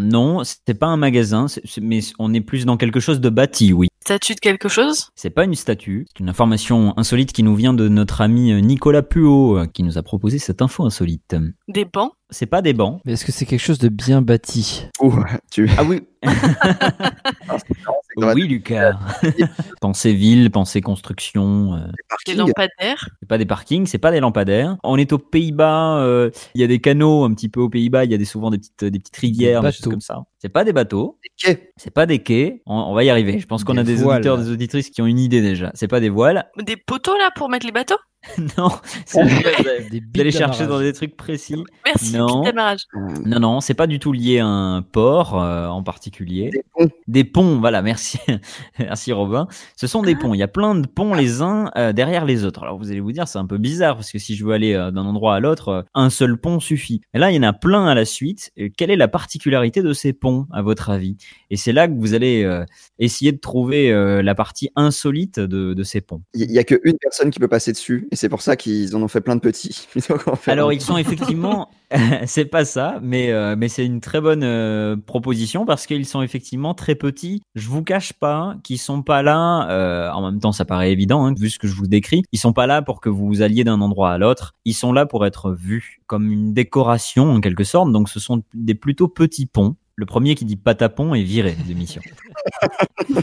E: non, c'est pas un magasin, c'est- c'est- mais on est plus dans quelque chose de bâti, oui.
H: Statue de quelque chose?
E: C'est pas une statue, c'est une information insolite qui nous vient de notre ami euh, Nicolas Puot, euh, qui nous a proposé cette info insolite.
H: Des bancs?
E: C'est pas des bancs.
F: Mais est-ce que c'est quelque chose de bien bâti?
G: Ouh, tu...
E: Ah oui. *laughs* oui, Lucas. *laughs* pensez ville, pensez construction. euh,
H: Des
G: parkings.
H: lampadaires?
E: C'est pas des parkings, c'est pas des lampadaires. On est aux Pays-Bas, euh, il y a des canaux un petit peu aux Pays-Bas, il y a des, souvent des petites, des petites rivières, des, choses
F: bateaux.
E: comme ça. C'est pas des bateaux.
G: Des quais.
E: C'est pas des quais. On, on va y arriver. Je pense qu'on
F: Des
E: a des
F: voiles.
E: auditeurs, des auditrices qui ont une idée déjà. C'est pas des voiles.
H: Des poteaux là pour mettre les bateaux? *laughs*
E: non. c'est- allez chercher dans des trucs précis.
H: Merci,
E: Non.
H: petit démarrage.
E: Non, non, c'est pas du tout lié à un port euh, en particulier.
G: Des ponts.
E: Des ponts, voilà, merci. *laughs* merci Robin. Ce sont des ponts. Il y a plein de ponts les uns euh, derrière les autres. Alors vous allez vous dire, c'est un peu bizarre parce que si je veux aller euh, d'un endroit à l'autre, euh, un seul pont suffit. Et là, il y en a plein à la suite. Et quelle est la particularité de ces ponts, à votre avis? Et c'est là que vous allez euh, essayer de trouver euh, la partie insolite de, de ces ponts.
G: Il y a qu'une personne qui peut passer dessus et c'est pour ça qu'ils en ont fait plein de petits. *laughs*
E: Alors ils sont effectivement, *laughs* *laughs* c'est pas ça, mais euh, mais c'est une très bonne euh, proposition parce qu'ils sont effectivement très petits. Je vous cache pas qu'ils sont pas là. euh, en même temps, ça paraît évident hein, vu ce que je vous décris. Ils sont pas là pour que vous alliez d'un endroit à l'autre. Ils sont là pour être vus comme une décoration en quelque sorte. Donc ce sont des plutôt petits ponts. Le premier qui dit patapon est viré de l'émission. *laughs*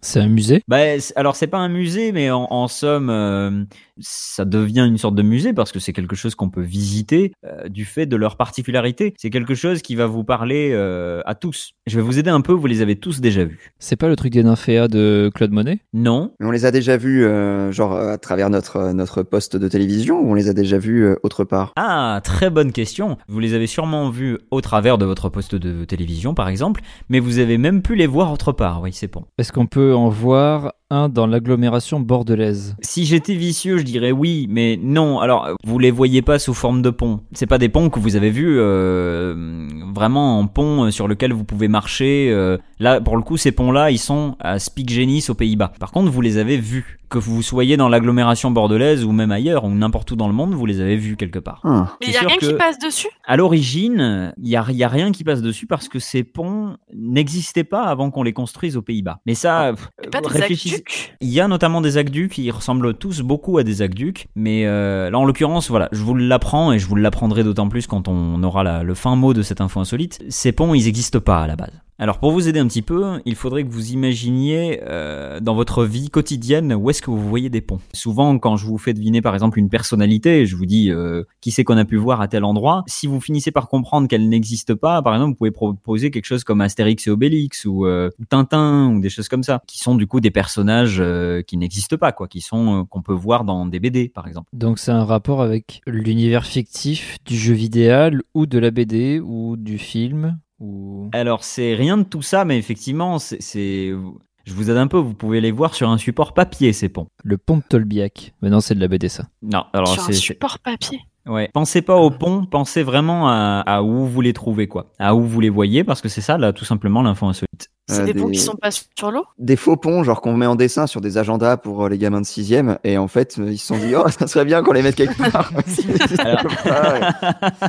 F: C'est un musée?
E: Bah, alors c'est pas un musée, mais en, en somme, euh, ça devient une sorte de musée parce que c'est quelque chose qu'on peut visiter euh, du fait de leur particularité. C'est quelque chose qui va vous parler euh, à tous. Je vais vous aider un peu, vous les avez tous déjà vus.
F: C'est pas le truc des nymphéas de Claude Monet?
E: Non,
G: Mais on les a déjà vus, euh, genre à travers notre, notre poste de télévision ou on les a déjà vus euh, autre part?
E: Ah, très bonne question. Vous les avez sûrement vus au travers de votre poste de télévision, par exemple, mais vous avez même pu les voir autre part. Oui, c'est bon.
F: Est-ce qu'on peut en voir dans l'agglomération bordelaise
E: Si j'étais vicieux, je dirais oui, mais non. Alors, vous les voyez pas sous forme de pont. C'est pas des ponts que vous avez vus euh, vraiment en pont sur lequel vous pouvez marcher. euh. Là, pour le coup, ces ponts-là, ils sont à Spikgenis aux Pays-Bas. Par contre, vous les avez vus. Que vous soyez dans l'agglomération bordelaise ou même ailleurs ou n'importe où dans le monde, vous les avez vus quelque part.
G: Ah.
H: Mais il y a rien
E: que-
H: qui passe dessus?
E: À l'origine, il y a, y a rien qui passe dessus parce que ces ponts n'existaient pas avant qu'on les construise aux Pays-Bas. Mais ça,
H: pas des
E: réfléchissez. Il y a notamment des aqueducs qui ressemblent tous beaucoup à des aqueducs, mais euh, là en l'occurrence, voilà, je vous l'apprends et je vous l'apprendrai d'autant plus quand on aura le fin mot de cette info insolite. Ces ponts, ils n'existent pas à la base. Alors pour vous aider un petit peu, il faudrait que vous imaginiez euh, dans votre vie quotidienne où est-ce que vous voyez des ponts. Souvent quand je vous fais deviner par exemple une personnalité, je vous dis euh, qui c'est qu'on a pu voir à tel endroit, si vous finissez par comprendre qu'elle n'existe pas, par exemple vous pouvez proposer quelque chose comme Astérix et Obélix ou, euh, Tintin ou des choses comme ça, qui sont du coup des personnages qui n'existent pas, quoi, qui sont qu'on peut voir dans des BD par exemple.
F: Donc c'est un rapport avec l'univers fictif du jeu vidéo ou de la BD ou du film ou...
E: Alors c'est rien de tout ça, mais effectivement c'est... c'est- Je vous aide un peu, vous pouvez les voir sur un support papier ces ponts.
F: Le pont de Tolbiac. Mais non, c'est de la BD ça.
E: Non, alors
H: Sur un
E: c'est... c'est-
H: support papier.
E: Ouais. Pensez pas au pont, pensez vraiment à, à où vous les trouvez, quoi. À où vous les voyez, parce que c'est ça, là, tout simplement, l'info insolite.
H: C'est
G: Euh,
H: des ponts qui sont pas sur l'eau?
G: Des faux ponts, genre qu'on met en dessin sur des agendas pour euh, les gamins de 6ème, et en fait, euh, ils se sont dit, oh, *laughs* ça serait bien qu'on les mette quelque part. *laughs*
E: Alors-
G: ouais.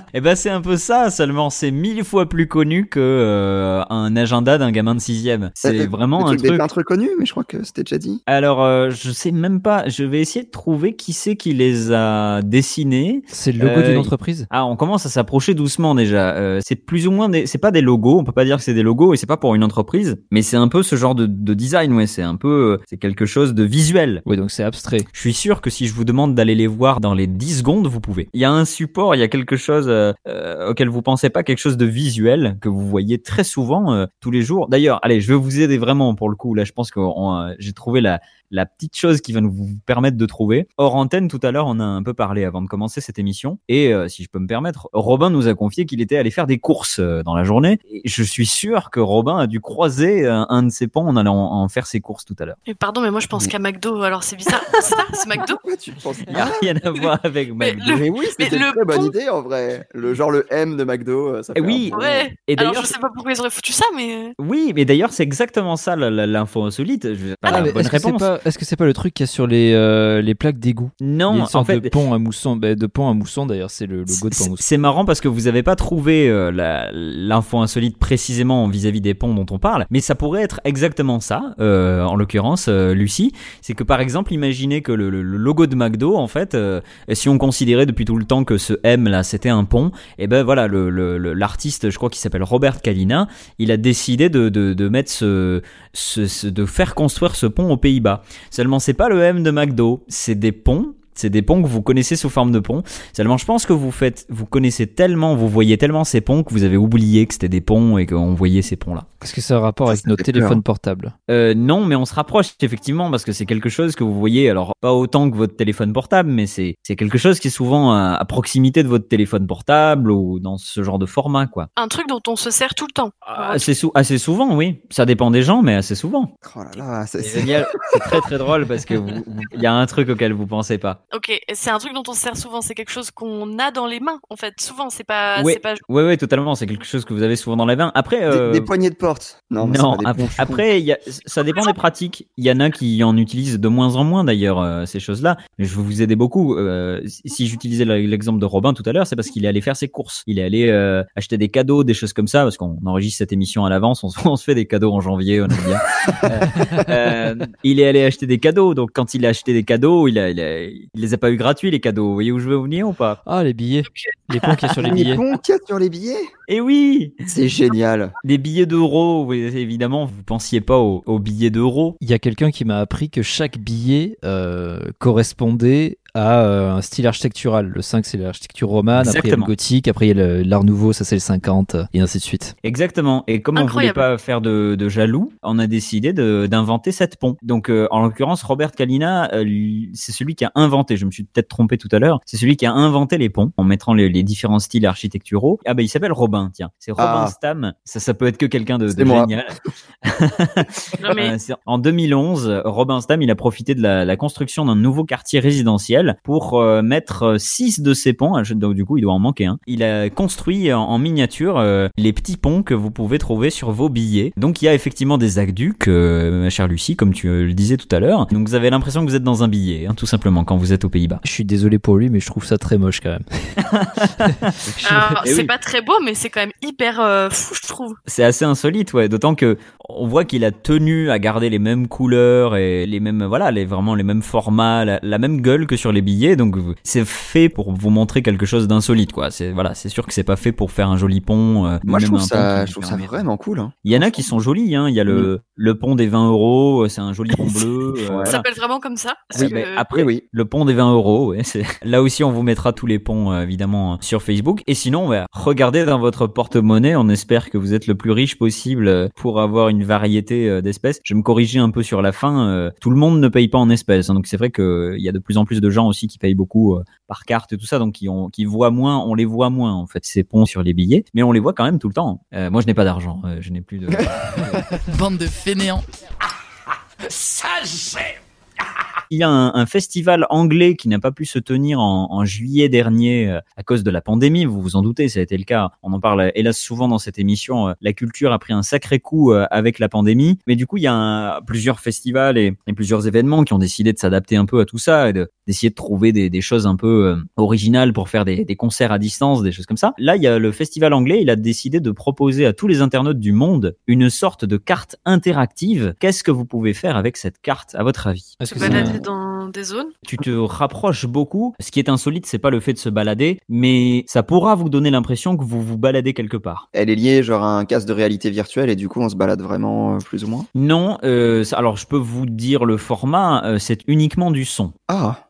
G: *laughs*
E: Eh ben, c'est un peu ça, seulement c'est mille fois plus connu que euh, un agenda d'un gamin de sixième. C'est
G: Euh,
E: vraiment
G: le
E: un
G: truc des
E: truc.
G: peintres connus, mais je crois que c'était déjà dit.
E: Alors, euh, je sais même pas, je vais essayer de trouver qui c'est qui les a dessinés.
F: C'est le logo
E: Euh,
F: d'une entreprise
E: Ah, on commence à s'approcher doucement déjà. Euh, c'est plus ou moins des, c'est pas des logos, on peut pas dire que c'est des logos et c'est pas pour une entreprise, mais c'est un peu ce genre de, de design, ouais. C'est un peu, euh, c'est quelque chose de visuel.
F: Oui, donc c'est abstrait.
E: Je suis sûr que si je vous demande d'aller les voir dans les 10 secondes, vous pouvez. Il y a un support, il y a quelque chose euh, euh, auquel vous pensez pas, quelque chose de visuel que vous voyez très souvent euh, tous les jours. D'ailleurs, allez, je vais vous aider vraiment pour le coup. Là, je pense que euh, j'ai trouvé la la petite chose qui va nous vous permettre de trouver. Hors antenne, tout à l'heure, on a un peu parlé avant de commencer cette émission. Et euh, si je peux me permettre, Robin nous a confié qu'il était allé faire des courses euh, dans la journée. Et je suis sûr que Robin a dû croiser euh, un de ses ponts en allant en faire ses courses tout à l'heure.
H: Mais pardon, mais moi je pense qu'à McDo, alors c'est bizarre. *laughs* C'est ça C'est McDo?
G: Pourquoi tu penses
E: Il n'y a rien à voir avec
H: Mais
E: McDo.
H: le-
G: Mais oui, c'était une très bonne idée en vrai. Le genre le M de McDo, euh, ça fait
E: oui.
G: un
H: Ouais.
E: Et
H: Alors
E: d'ailleurs,
H: je sais pas pourquoi ils auraient foutu ça, mais. euh,
E: Oui, mais d'ailleurs, c'est exactement ça la- la- l'info insolite. Je- pas la
F: Ah, mais
E: bonne
F: est-ce que c'est
E: réponse.
F: pas, est-ce que c'est pas le truc qu'il y a sur les, euh, les plaques d'égout? Il y a
E: Non, en
F: sorte
E: fait,
F: de pont à mousson, bah, de pont à mousson d'ailleurs, c'est le logo de pont à
E: c'est
F: mousson.
E: c'est marrant parce que vous avez pas trouvé euh, la- l'info insolite précisément vis-à-vis des ponts dont on parle, mais ça pourrait être exactement ça, euh, en l'occurrence, euh, Lucie. C'est que par exemple, imaginez que le, le- logo de McDo, en fait, euh, si on considérait depuis tout le temps que ce M là, c'était un pont, et ben voilà, le- le- le- l'artiste, je crois qu'il s'appelle Robert Kalina, il a décidé de, de, de mettre ce, ce- ce- de faire construire ce pont aux Pays-Bas. Seulement, c'est pas le M de McDo, c'est des ponts. C'est des ponts que vous connaissez sous forme de pont. Seulement, je pense que vous faites, vous connaissez tellement, vous voyez tellement ces ponts que vous avez oublié que c'était des ponts et qu'on voyait ces ponts-là.
F: Est-ce que ça a un rapport
G: Ça,
F: avec nos téléphones
G: peur.
F: portables?
E: Euh, non, mais on se rapproche effectivement parce que c'est quelque chose que vous voyez. Alors pas autant que votre téléphone portable, mais c'est c'est quelque chose qui est souvent à, à proximité de votre téléphone portable ou dans ce genre de format, quoi.
H: Un truc dont on se sert tout le temps.
E: Assez, sou- assez souvent, oui. Ça dépend des gens, mais assez souvent.
G: Oh là là,
E: C'est
G: c'est-
E: génial. C'est très très drôle parce que il y a un truc auquel vous pensez pas.
H: Ok, c'est un truc dont on se sert souvent. C'est quelque chose qu'on a dans les mains, en fait. Souvent, c'est pas. C'est pas...
E: Ouais, ouais, totalement. C'est quelque chose que vous avez souvent dans la main. Après,
G: Des,
E: euh,
G: des poignées de porte. Non, mais c'est
E: non,
G: pas des
E: après, y a, ça dépend des pratiques. Il y en a qui en utilisent de moins en moins d'ailleurs euh, ces choses-là. Je vais vous aider beaucoup. Euh, si- j'utilisais le- l'exemple de Robin tout à l'heure, c'est parce qu'il est allé faire ses courses. Il est allé euh, acheter des cadeaux, des choses comme ça, parce qu'on enregistre cette émission à l'avance. On, se- *laughs* on se fait des cadeaux en janvier, on aime bien. *laughs* Euh, euh, il est allé acheter des cadeaux. Donc quand il a acheté des cadeaux, il, a, il, a- il les a pas eu gratuits les cadeaux. Vous voyez où je veux venir ou pas?
F: Ah, les billets. Les ponts qu'il y a sur les *laughs*
G: Les
F: billets.
G: ponts qu'il y a sur les billets?
E: Eh oui,
G: C'est génial.
E: des billets d'euros. Évidemment, vous pensiez pas aux, aux billets d'euros.
F: Il y a quelqu'un qui m'a appris que chaque billet euh, correspondait à euh, un style architectural. Le 5, c'est l'architecture romane, après il y a le gothique, après il y a l'art nouveau, ça c'est le 50, et ainsi de suite.
E: Exactement. Et comme on voulait
H: Incroyable.
E: pas faire de, de jaloux, on a décidé de- d'inventer cette pont. Donc, euh, en l'occurrence, Robert Kalina, euh, lui, c'est celui qui a inventé. Je me suis peut-être trompé tout à l'heure. C'est celui qui a inventé les ponts en mettant les, les différents styles architecturaux. Ah ben, il s'appelle Robin. Tiens, c'est Robin
G: Ah.
E: Stam. Ça, ça peut être que quelqu'un de, de génial.
H: Non, mais *laughs*
E: Euh, en 2011, Robin Stam, il a profité de la, la construction d'un nouveau quartier résidentiel pour euh, mettre 6 de ces ponts. Donc du coup, il doit en manquer un. Il a construit en, en miniature euh, les petits ponts que vous pouvez trouver sur vos billets. Donc il y a effectivement des aqueducs, euh, ma chère Lucie, comme tu le disais tout à l'heure. Donc vous avez l'impression que vous êtes dans un billet, hein, tout simplement, quand vous êtes aux Pays-Bas.
F: Je suis désolé pour lui, mais je trouve ça très moche quand même. *laughs*
H: C'est
E: oui.
H: pas très beau, mais c'est quand même hyper euh, fou, je trouve.
E: C'est assez insolite, ouais. D'autant que on voit qu'il a tenu à garder les mêmes couleurs et les mêmes, voilà, les vraiment les mêmes formats, la, la même gueule que sur les billets. Donc c'est fait pour vous montrer quelque chose d'insolite, quoi. C'est voilà, c'est sûr que c'est pas fait pour faire un joli pont. euh,
G: Moi, je trouve ça, je trouve ça vraiment cool. hein.
E: Il y en a qui sont jolis, hein. Il y a le le pont des 20 euros, c'est un joli pont *laughs* bleu. euh,
H: Ça
E: voilà.
H: s'appelle vraiment comme ça.
E: Oui,
H: que-
E: après,
G: Oui,
E: le pont des 20 euros, ouais, *laughs* là aussi on vous mettra tous les ponts euh, évidemment euh, sur Facebook. Et sinon, regardez dans votre porte-monnaie, on espère que vous êtes le plus riche possible euh, pour avoir une variété euh, d'espèces. Je vais me corriger un peu sur la fin, euh, tout le monde ne paye pas en espèces, hein, donc c'est vrai qu'il y a de plus en plus de gens aussi qui payent beaucoup euh, par carte et tout ça, donc qui, ont, qui voient moins, on les voit moins en fait ces ponts sur les billets, mais on les voit quand même tout le temps. Euh, moi je n'ai pas d'argent, euh, je n'ai plus de... *laughs*
A: Bande de fainéants.
E: Il y a un, un festival anglais qui n'a pas pu se tenir en, en juillet dernier à cause de la pandémie. Vous vous en doutez, ça a été le cas. On en parle hélas souvent dans cette émission. La culture a pris un sacré coup avec la pandémie. Mais du coup, il y a un- plusieurs festivals et, et plusieurs événements qui ont décidé de s'adapter un peu à tout ça et de- d'essayer de trouver des, des choses un peu euh, originales pour faire des, des concerts à distance, des choses comme ça. Là, il y a le festival anglais. Il a décidé de proposer à tous les internautes du monde une sorte de carte interactive. Qu'est-ce que vous pouvez faire avec cette carte, à votre avis?
F: Est-ce
H: Se
F: que c'est
H: balader dans des zones?
E: tu te rapproches beaucoup. Ce qui est insolite, c'est pas le fait de se balader, mais ça pourra vous donner l'impression que vous vous baladez quelque part.
G: Elle est liée genre à un casque de réalité virtuelle et du coup on se balade vraiment euh, plus ou moins?
E: Non, euh, alors je peux vous dire le format, euh, c'est uniquement du son.
G: Ah,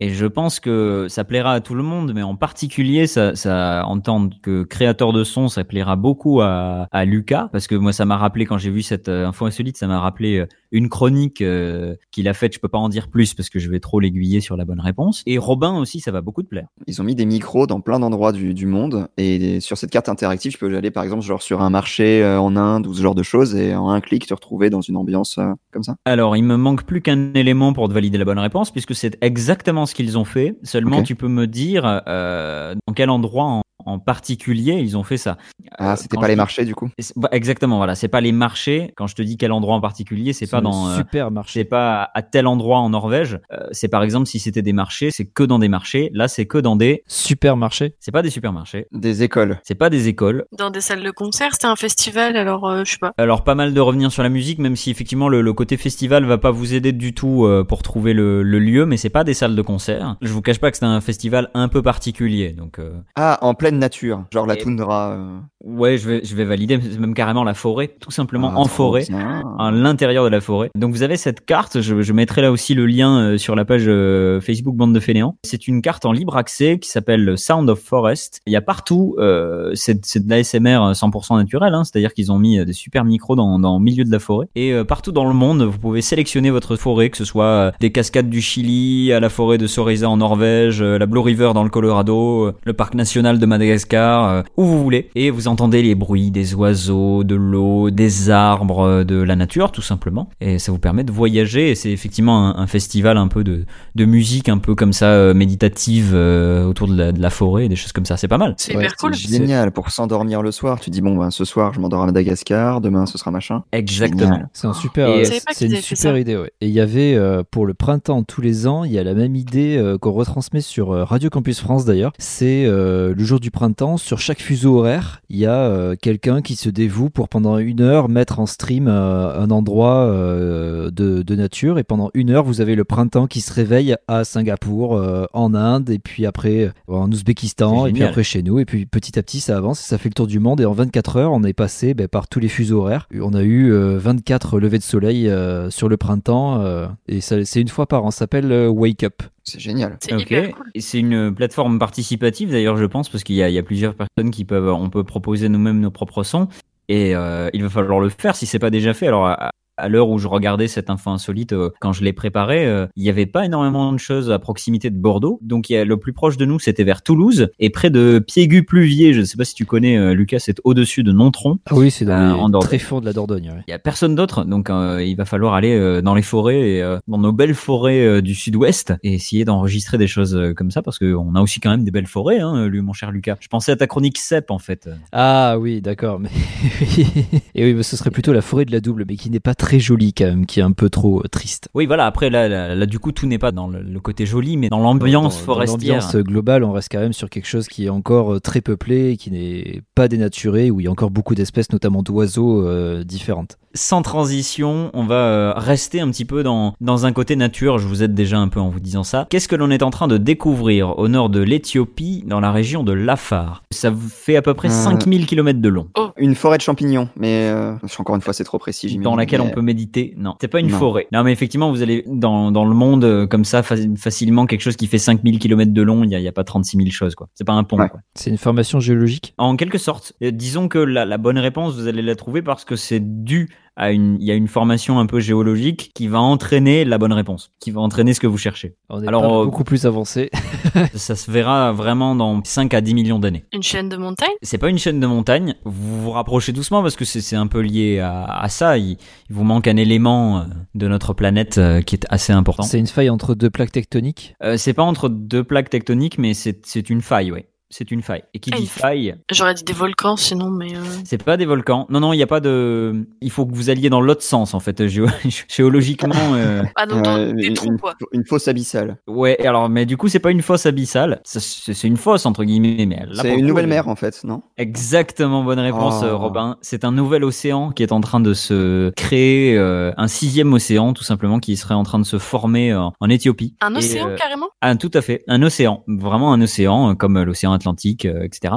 E: Et je pense que ça plaira à tout le monde, mais en particulier, ça, ça en tant que créateur de son, ça plaira beaucoup à, à Lucas, parce que moi, ça m'a rappelé quand j'ai vu cette euh, info insolite, ça m'a rappelé euh, une chronique euh, qu'il a faite. Je peux pas en dire plus parce que je vais trop l'aiguiller sur la bonne réponse. Et Robin aussi, ça va beaucoup te plaire.
G: Ils ont mis des micros dans plein d'endroits du, du monde et sur cette carte interactive, tu peux aller par exemple genre sur un marché euh, en Inde ou ce genre de choses et en un clic te retrouver dans une ambiance euh, comme ça.
E: Alors, il me manque plus qu'un élément pour te valider la bonne réponse, puisque c'est exactement ce qu'ils ont fait. Seulement, tu peux me dire euh, dans quel endroit en, en particulier ils ont fait ça.
G: Ah,
E: Euh,
G: c'était pas les
E: dis-
G: marchés du coup.
E: bah, Exactement, voilà. C'est pas les marchés. Quand je te dis quel endroit en particulier, c'est pas dans. euh,
F: super
E: c'est pas à tel endroit en Norvège. Euh, c'est par exemple si c'était des marchés, c'est que dans des marchés. Là, c'est que dans des.
F: Supermarché.
E: C'est pas des supermarchés.
G: Des écoles.
E: C'est pas des écoles.
H: Dans des salles de concert, c'était un festival, alors euh, je sais pas.
E: Alors pas mal de revenir sur la musique, même si effectivement le, le côté festival va pas vous aider du tout euh, pour trouver le, le lieu, mais c'est pas des salles de concert. Je vous cache pas que c'est un festival un peu particulier, donc euh,
G: Ah, en pleine nature, genre la toundra. euh,
E: ouais, je vais je vais valider, même carrément la forêt, tout simplement
G: ah,
E: en forêt.
G: bien.
E: à l'intérieur de la forêt. Donc vous avez cette carte, je, je mettrai là aussi le lien euh, sur la page euh, Facebook Bande de Fainéants. C'est une carte en libre accès qui s'appelle Sound of Forest. Il y a partout, euh, c'est c'est de l'ASMR 100% naturel, hein, c'est-à-dire qu'ils ont mis euh, des super micros dans, dans le milieu de la forêt. Et euh, partout dans le monde, vous pouvez sélectionner votre forêt, que ce soit des cascades du Chili, à la forêt de Soreza en Norvège, la Blue River dans le Colorado, le parc national de Madagascar, euh, où vous voulez. Et vous entendez les bruits des oiseaux, de l'eau, des arbres, euh, de la nature, tout simplement. Et ça vous permet de voyager. Et c'est effectivement un, un festival un peu de, de musique, un peu comme ça, euh, méditative, euh, autour de la, de la forêt, des choses comme ça. C'est pas mal.
H: C'est
G: Ouais,
H: hyper cool.
G: Génial pour s'endormir le soir. Tu dis bon ben ce soir je m'endors à Madagascar, demain ce sera machin.
E: Exactement.
F: C'est un super, euh, c'est une super idée. Ouais. Et il y avait euh, pour le printemps tous les ans, il y a la même idée euh, qu'on retransmet sur euh, Radio Campus France d'ailleurs. C'est euh, le jour du printemps. Sur chaque fuseau horaire, il y a euh, quelqu'un qui se dévoue pour pendant une heure mettre en stream euh, un endroit euh, de, de nature. Et pendant une heure, vous avez le printemps qui se réveille à Singapour, en Inde, et puis après en Ouzbékistan, et puis après chez nous. Et puis petit à petit, ça avance, ça fait le tour du monde. Et en 24 heures, on est passé ben, par tous les fuseaux horaires. On a eu euh, 24 levées de soleil sur le printemps, et ça- c'est une fois par an. Ça s'appelle Wake Up.
G: C'est génial.
H: C'est cool.
E: Une plateforme participative d'ailleurs, je pense, parce qu'il y a, il y a plusieurs personnes qui peuvent, on peut proposer nous-mêmes nos propres sons. Et euh, il va falloir le faire si c'est pas déjà fait. Alors à, l'heure où je regardais cette info insolite, euh, quand je l'ai préparé, euh, il n'y avait pas énormément de choses à proximité de Bordeaux. Donc il y a, le plus proche de nous, c'était vers Toulouse et près de Piégu-Pluvier. Je ne sais pas si tu connais, euh, Lucas, c'est au-dessus de Nontron.
F: Ah oui, c'est dans les
E: Dordogne.
F: tréfonds de la Dordogne. ouais.
E: Il y a personne d'autre, donc il va falloir aller dans les forêts, et, dans nos belles forêts du Sud-Ouest, et essayer d'enregistrer des choses comme ça, parce qu'on a aussi quand même des belles forêts, hein, lui, mon cher Lucas. Je pensais à ta chronique CEP, en fait.
F: Ah oui, d'accord. Mais... *laughs* Et oui, mais ce serait plutôt la forêt de la double, mais qui n'est pas très jolie quand même, qui est un peu trop euh, triste.
E: Oui, voilà. Après, là, là, là, du coup, tout n'est pas dans le, le côté joli, mais dans l'ambiance
F: Dans- dans
E: forestière.
F: L'ambiance globale, on reste quand même sur quelque chose qui est encore euh, très peuplé, qui n'est pas dénaturé, où il y a encore beaucoup d'espèces, notamment d'oiseaux euh, différentes.
E: Sans transition, on va euh, rester un petit peu dans, dans un côté nature. Je vous aide déjà un peu en vous disant ça. Qu'est-ce que l'on est en train de découvrir au nord de l'Éthiopie, dans la région de l'Afar? Ça fait à peu près
G: Euh,
E: 5000 km de long.
G: Une forêt de champignons, mais euh, encore une fois, c'est trop précis.
E: dans laquelle
G: mais-
E: on peut méditer? Non, c'est pas une
G: Non.
E: forêt. Non, mais effectivement, vous allez dans, dans le monde euh, comme ça, fa- facilement, quelque chose qui fait 5000 km de long, il n'y a, il y a pas 36 000 choses, quoi. C'est pas un pont,
G: Ouais.
E: quoi.
F: C'est une formation géologique?
E: En quelque sorte. Euh, disons que la, la bonne réponse, vous allez la trouver parce que c'est dû à une, il y a une formation un peu géologique qui va entraîner la bonne réponse, qui va entraîner ce que vous cherchez.
F: On est
E: Alors,
F: pas
E: euh,
F: beaucoup plus avancé. *laughs*
E: Ça se verra vraiment dans 5 à 10 millions d'années.
H: Une chaîne de montagne?
E: C'est pas une chaîne de montagne. Vous vous rapprochez doucement parce que c'est un peu lié à, à ça. Il, il vous manque un élément euh, de notre planète euh, qui est assez important.
F: C'est une faille entre deux plaques tectoniques?
E: Euh, c'est pas entre deux plaques tectoniques, mais c'est une faille, ouais. C'est une faille. Et qui dit faille,
H: J'aurais dit des volcans sinon, mais. euh,
E: c'est pas des volcans. Non, non, il n'y a pas de. Il faut que vous alliez dans l'autre sens, en fait, géo- *laughs* géologiquement. euh, *laughs*
H: Ah, donc dans
G: Euh,
H: des
G: une,
H: trous,
G: une-
H: quoi.
G: une fosse abyssale.
E: Ouais, alors, mais du coup, c'est pas une fosse abyssale. C'est une fosse, entre guillemets. Mais
G: C'est une
E: coup,
G: nouvelle
E: elle-
G: mer, en fait, non?
E: Exactement, bonne réponse,
G: Oh.
E: Robin. C'est un nouvel océan qui est en train de se créer, euh, un sixième océan, tout simplement, qui serait en train de se former euh, en Éthiopie.
H: Un
E: Et,
H: océan,
E: euh,
H: carrément?
E: Ah, tout à fait. Un océan. Vraiment un océan, comme l'océan Atlantique, euh, etc.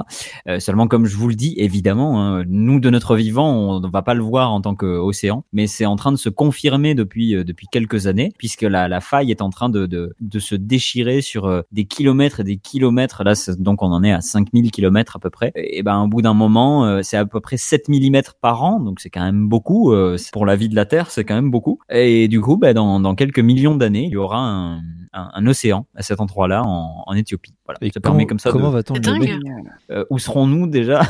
E: Euh, seulement, comme je vous le dis, évidemment, hein, nous, de notre vivant, on ne va pas le voir en tant qu'océan, mais c'est en train de se confirmer depuis, euh, depuis quelques années, puisque la, la faille est en train de, de, de se déchirer sur des kilomètres et des kilomètres. Là, donc, on en est à 5000 kilomètres à peu près. Et ben, au bout d'un moment, c'est à peu près 7 mm par an, donc c'est quand même beaucoup. pour la vie de la Terre, c'est quand même beaucoup. Et du coup, ben, dans, dans quelques millions d'années, il y aura un, un, un océan à cet endroit-là en, en Éthiopie. Voilà.
F: Et
E: ça
F: comment,
E: permet comme ça de-
F: comment va-t-on
E: euh, où serons-nous déjà?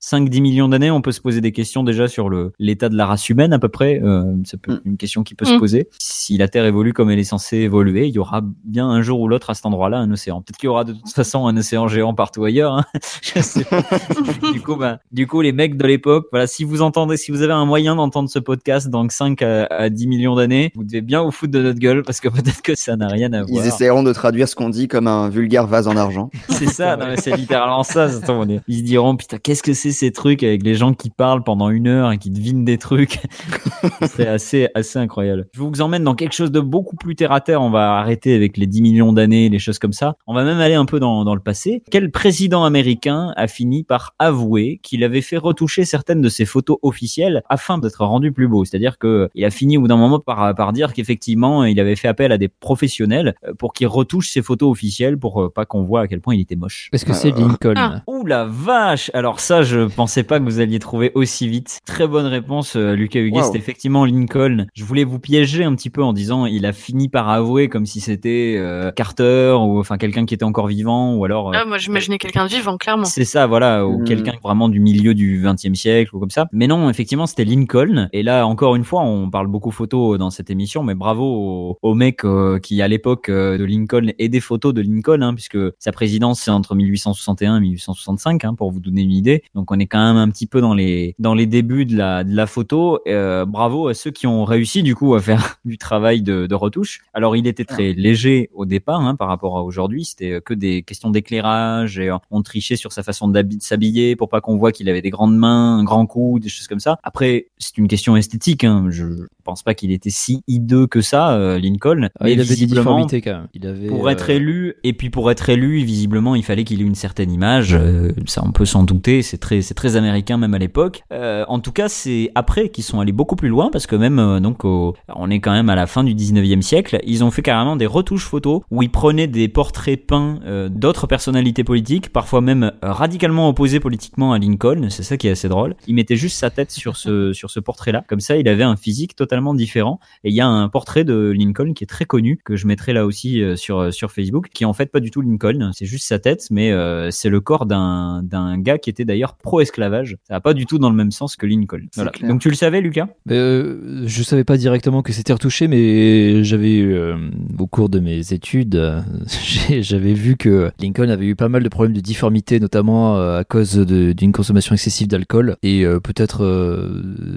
E: 5-10 millions d'années On peut se poser des questions déjà sur le l'état de la race humaine à peu près. Euh, c'est peut- une question qui peut se
H: Mm.
E: poser. Si la Terre évolue comme elle est censée évoluer, il y aura bien un jour ou l'autre à cet endroit-là un océan. Peut-être qu'il y aura de toute façon un océan géant partout ailleurs. Hein. *laughs* Je sais pas. *laughs* du coup, ben, du coup, les mecs de l'époque, voilà, si vous entendez, si vous avez un moyen d'entendre ce podcast dans 5 à, à 10 millions d'années, vous devez bien vous foutre de notre gueule parce que peut-être que ça n'a rien à
G: Ils
E: voir.
G: essaieront de traduire ce qu'on dit comme un vulgaire vase en argent. *laughs*
E: C'est ça, c'est littéralement ça. on est- Ils se diront, putain, qu'est-ce que c'est ces trucs avec les gens qui parlent pendant une heure et qui devinent des trucs? *laughs* c'est assez, assez incroyable. Je vous emmène dans quelque chose de beaucoup plus terre à terre. On va arrêter avec les 10 millions d'années, les choses comme ça. On va même aller un peu dans, dans le passé. Quel président américain a fini par avouer qu'il avait fait retoucher certaines de ses photos officielles afin d'être rendu plus beau? C'est-à-dire que il a fini au bout d'un moment par, par dire qu'effectivement, il avait fait appel à des professionnels euh, pour qu'ils retouchent ses photos officielles pour euh, pas qu'on voit à quel point il était moche.
F: Est-ce que c'est
G: Euh,
F: Lincoln
H: ah.
E: Ouh la vache Alors ça, je pensais pas que vous alliez trouver aussi vite. Très bonne réponse, euh, Lucas Huguet.
G: Wow.
E: C'est effectivement Lincoln. Je voulais vous piéger un petit peu en disant il a fini par avouer comme si c'était euh, Carter ou enfin quelqu'un qui était encore vivant ou alors. euh,
H: Ah, moi, j'imaginais quelqu'un de vivant, clairement.
E: c'est ça, voilà, ou
G: Mm.
E: quelqu'un vraiment du milieu du XXe siècle ou comme ça. Mais non, effectivement, c'était Lincoln. Et là, encore une fois, on parle beaucoup photos dans cette émission, mais bravo au, au mec euh, qui, à l'époque euh, de Lincoln, et des photos de Lincoln, hein, puisque sa présidence c'est entre 1861 et 1865, hein, pour vous donner une idée. Donc, on est quand même un petit peu dans les dans les débuts de la de la photo. Euh, bravo à ceux qui ont réussi du coup à faire *laughs* du travail de, de retouche. Alors, il était très léger au départ hein, par rapport à aujourd'hui. C'était euh, que des questions d'éclairage et euh, on trichait sur sa façon de s'habiller pour pas qu'on voit qu'il avait des grandes mains, un grand cou, des choses comme ça. Après, c'est une question esthétique. Hein. Je pense pas qu'il était si hideux que ça, euh, Lincoln.
F: Ah,
E: mais
F: il avait des difformités quand même. Il avait,
E: pour être élu et puis pour être être visiblement, il fallait qu'il ait une certaine image. Euh, ça, on peut s'en douter. C'est très, c'est très américain même à l'époque. Euh, en tout cas, c'est après qu'ils sont allés beaucoup plus loin parce que même euh, donc, on est quand même à la fin du 19e siècle. Ils ont fait carrément des retouches photos où ils prenaient des portraits peints d'autres personnalités politiques, parfois même radicalement opposées politiquement à Lincoln. C'est ça qui est assez drôle. Ils mettaient juste sa tête sur ce *laughs* sur ce portrait-là. Comme ça, il avait un physique totalement différent. Et il y a un portrait de Lincoln qui est très connu, que je mettrai là aussi sur, sur Facebook, qui en fait pas du tout Lincoln, c'est juste sa tête, mais euh, c'est le corps d'un d'un gars qui était d'ailleurs pro-esclavage. Ça va pas du tout dans le même sens que Lincoln. Voilà. Donc tu le savais, Lucas?
F: Euh, je savais pas directement que c'était retouché, mais j'avais euh, au cours de mes études, euh, *laughs* j'avais vu que Lincoln avait eu pas mal de problèmes de difformité, notamment euh, à cause de- d'une consommation excessive d'alcool et peut-être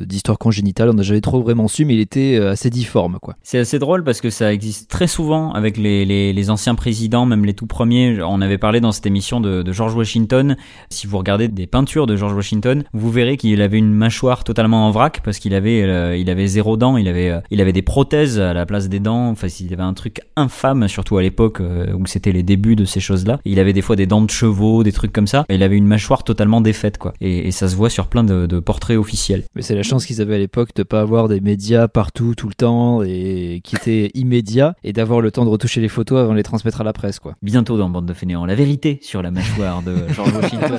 F: d'histoire congénitale. On n'a jamais trop vraiment su, mais il était assez difforme, quoi.
E: C'est assez drôle parce que ça existe très souvent avec les, les, les anciens présidents, même les tout premiers. On avait parlé dans cette émission de, de George Washington. Si vous regardez des peintures de George Washington, vous verrez qu'il avait une mâchoire totalement en vrac parce qu'il avait, euh, il avait zéro dent, il avait, euh, il avait des prothèses à la place des dents. Enfin, il avait un truc infâme, surtout à l'époque euh, où c'était les débuts de ces choses-là. Il avait des fois des dents de chevaux, des trucs comme ça. Il avait une mâchoire totalement défaite, quoi. Et, et ça se voit sur plein de, de portraits officiels.
F: Mais c'est la chance qu'ils avaient à l'époque de pas avoir des médias partout, tout le temps, et qui étaient immédiats, et d'avoir le temps de retoucher les photos avant de les transmettre à la presse, quoi.
E: Bientôt dans Bande de Fainéants, la vérité sur la mâchoire de *laughs* George Washington.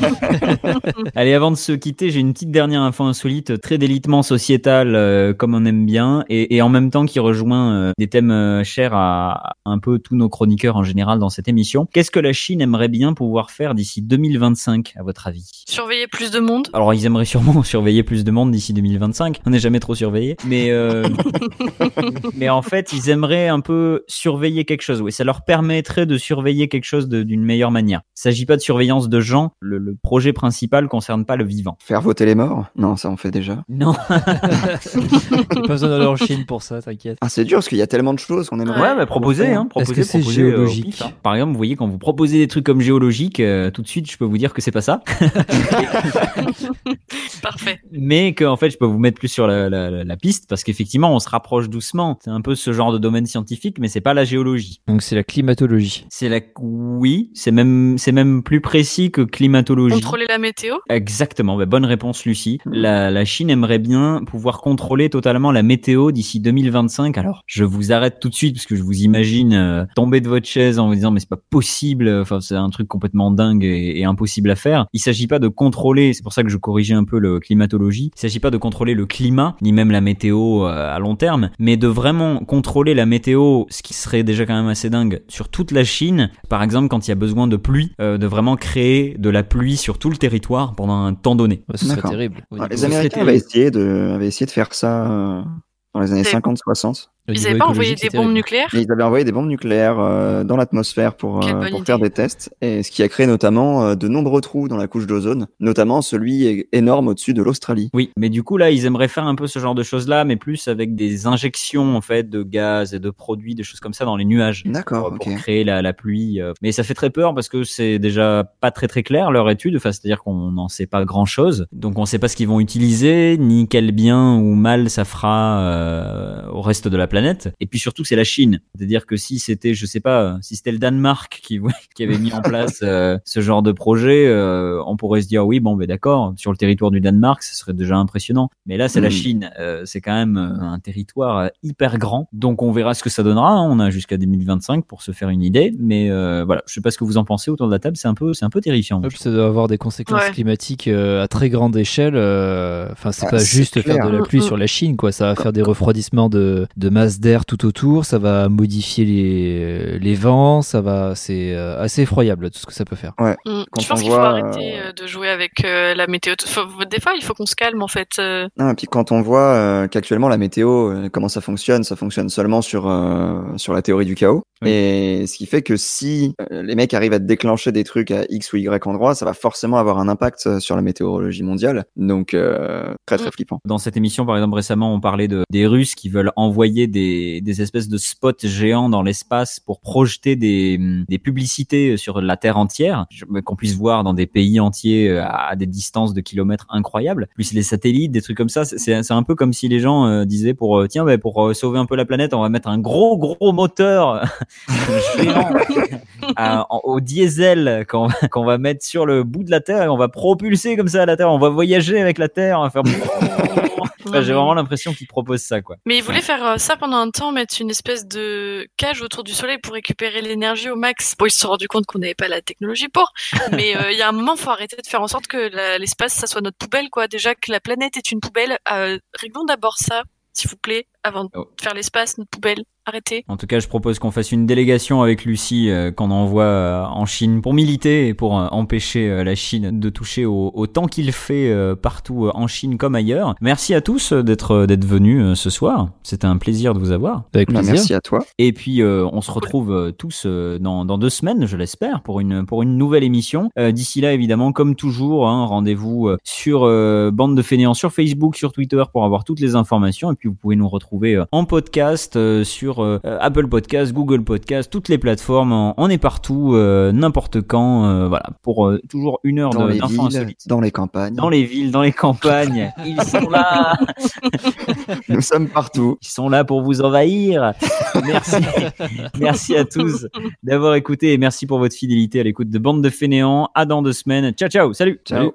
E: Allez, avant de se quitter, j'ai une petite dernière info insolite, très d'élitement sociétal, euh, comme on aime bien, et, et en même temps qui rejoint euh, des thèmes euh, chers à, à un peu tous nos chroniqueurs en général dans cette émission. Qu'est-ce que la Chine aimerait bien pouvoir faire d'ici 2025, à votre avis?
H: Surveiller plus de monde.
E: alors ils aimeraient sûrement *laughs* surveiller plus de monde d'ici 2025. On n'est jamais trop surveillé, mais euh, *laughs* mais en fait ils aimeraient un peu surveiller quelque chose. Oui, ça leur permettrait de surveiller quelque chose d'une meilleure manière. Il s'agit pas de surveillance de gens. Le, le projet principal concerne pas le vivant.
G: Faire voter les morts? Non, ça on fait déjà.
E: Non. *laughs*
F: J'ai pas besoin d'aller en Chine pour ça, t'inquiète.
G: Ah, c'est dur parce qu'il y a tellement de choses qu'on aimerait.
E: Ouais, bah proposez, hein,
F: Est-ce
E: proposez,
F: que c'est
E: euh,
F: géologique
E: pif, hein. Par exemple, vous voyez quand vous proposez des trucs comme géologique, euh, tout de suite, je peux vous dire que c'est pas ça. *laughs*
H: Parfait.
E: mais que en fait je peux vous mettre plus sur la, la- la- la piste parce qu'effectivement on se rapproche doucement. C'est un peu ce genre de domaine scientifique, mais c'est pas la géologie.
F: Donc c'est la climatologie.
E: C'est la oui, c'est même c'est même plus précis que climatologie.
H: Contrôler la météo?
E: Exactement, bah, bonne réponse Lucie. La, la Chine aimerait bien pouvoir contrôler totalement la météo d'ici 2025. Alors, je vous arrête tout de suite parce que je vous imagine euh, tomber de votre chaise en vous disant mais c'est pas possible, enfin c'est un truc complètement dingue et, et impossible à faire. Il s'agit pas de contrôler, c'est pour ça que je corrigeais un peu le climatologie. Il s'agit pas de contrôler le climat ni même la météo euh, à long terme, mais de vraiment contrôler la météo, ce qui serait déjà quand même assez dingue sur toute la Chine. Par exemple, quand il y a besoin de pluie, euh, de vraiment créer de la pluie sur tout le territoire pendant un temps donné.
F: Ouais, ce serait
G: D'accord.
F: terrible.
G: Ouais,
F: niveau-
G: les Américains
E: terrible.
G: avaient essayé, de, avaient essayé de faire ça euh, dans les années
H: C'est-
G: 50-60.
H: Ils
F: niveau
H: avaient pas envoyé des bombes nucléaires
G: ils avaient envoyé des bombes nucléaires euh, dans l'atmosphère pour, euh, pour faire des tests, et ce qui a créé notamment euh, de nombreux trous dans la couche d'ozone, notamment celui énorme au-dessus de l'Australie.
E: Oui, mais du coup là, ils aimeraient faire un peu ce genre de choses-là, mais plus avec des injections en fait de gaz et de produits, des choses comme ça dans les nuages.
G: D'accord,
E: pour,
G: ok.
E: pour créer la, la pluie. euh. Mais ça fait très peur parce que c'est déjà pas très très clair leur étude. Enfin, c'est-à-dire qu'on n'en sait pas grand-chose. Donc on sait pas ce qu'ils vont utiliser, ni quel bien ou mal ça fera euh, au reste de la planète. Et puis surtout, c'est la Chine. C'est-à-dire que si c'était, je sais pas, si c'était le Danemark qui, *laughs* qui avait mis en place euh, ce genre de projet, euh, on pourrait se dire oui, bon, ben d'accord, sur le territoire du Danemark, ce serait déjà impressionnant. Mais là, c'est la
G: Mhm.
E: Chine. Euh, c'est quand même un territoire hyper grand. Donc on verra ce que ça donnera. hein. On a jusqu'à 2025 pour se faire une idée. Mais euh, voilà, je sais pas ce que vous en pensez autour de la table. C'est un peu, c'est un peu terrifiant.
F: Ça doit avoir des conséquences
H: Ouais.
F: climatiques euh, à très grande échelle. euh, Enfin, c'est
G: Ah,
F: pas juste
G: clair.
F: faire de la pluie
H: Mm, mm.
F: sur la Chine, quoi. Ça va faire des refroidissements de, de masse d'air tout autour. Ça va modifier les, les vents. Ça va, c'est euh, assez effroyable tout ce que ça peut faire.
H: Mm.
G: Quand
H: Je pense qu'il faut arrêter euh, de jouer avec euh, la météo. Faut- des fois, il faut qu'on se calme en fait. euh.
G: Non, et puis quand on voit euh, qu'actuellement la météo, euh, comment ça fonctionne, ça fonctionne seulement sur euh, sur la théorie du chaos.
E: Oui.
G: Et ce qui fait que si euh, les mecs arrivent à déclencher des trucs à X ou Y endroit, ça va forcément avoir un impact euh, sur la météorologie mondiale. Donc euh, très très
H: Mm.
G: flippant.
E: Dans cette émission, par exemple, récemment, on parlait de, des Russes qui veulent envoyer des, des espèces de spots géants dans l'espace pour projeter des, des publicités sur la Terre entière, qu'on puisse voir dans des pays entiers euh, à des distances de kilomètres incroyables. Plus les satellites, des trucs comme ça, c'est un peu comme si les gens euh, disaient pour euh, tiens, bah, pour sauver un peu la planète, on va mettre un gros gros moteur *laughs* géant au diesel qu'on va mettre sur le bout de la Terre et on va propulser comme ça à la Terre, on va voyager avec la Terre, on va faire *laughs* j'ai vraiment l'impression qu'ils proposent ça, quoi.
H: Mais ils voulaient faire euh, ça pendant un temps, mettre une espèce de cage autour du soleil pour récupérer l'énergie au max. Bon, ils se sont rendus compte qu'on n'avait pas la technologie pour. *laughs* Mais euh, il y a un moment, faut arrêter de faire en sorte que l'espace, ça soit notre poubelle, quoi. Déjà que la planète est une poubelle, euh, réglons d'abord ça, s'il vous plaît, avant de oh. faire l'espace, notre poubelle arrêtez.
E: En tout cas, je propose qu'on fasse une délégation avec Lucie euh, qu'on envoie euh, en Chine pour militer et pour euh, empêcher la Chine de toucher au, temps qu'il fait partout en Chine comme ailleurs. Merci à tous d'être d'être venus ce soir. C'était un plaisir de vous avoir.
G: Avec bah, plaisir. Merci à toi.
E: Et puis on se retrouve tous dans, dans deux semaines, je l'espère, pour une pour une nouvelle émission. D'ici là, évidemment, comme toujours, hein, rendez-vous sur bande de fainéants sur Facebook, sur Twitter pour avoir toutes les informations. Et puis vous pouvez nous retrouver en podcast sur euh, Apple Podcast, Google Podcast, toutes les plateformes. On, est partout, euh, n'importe quand. Euh, voilà, pour toujours une heure insolites.
G: Dans les campagnes.
E: Dans les villes, dans les campagnes. *laughs* Ils sont là.
G: Nous sommes partout.
E: Ils sont là pour vous envahir. Merci. merci à tous d'avoir écouté et merci pour votre fidélité à l'écoute de Bande de Fainéants. À dans deux semaines. Ciao, ciao. Salut.
G: Ciao.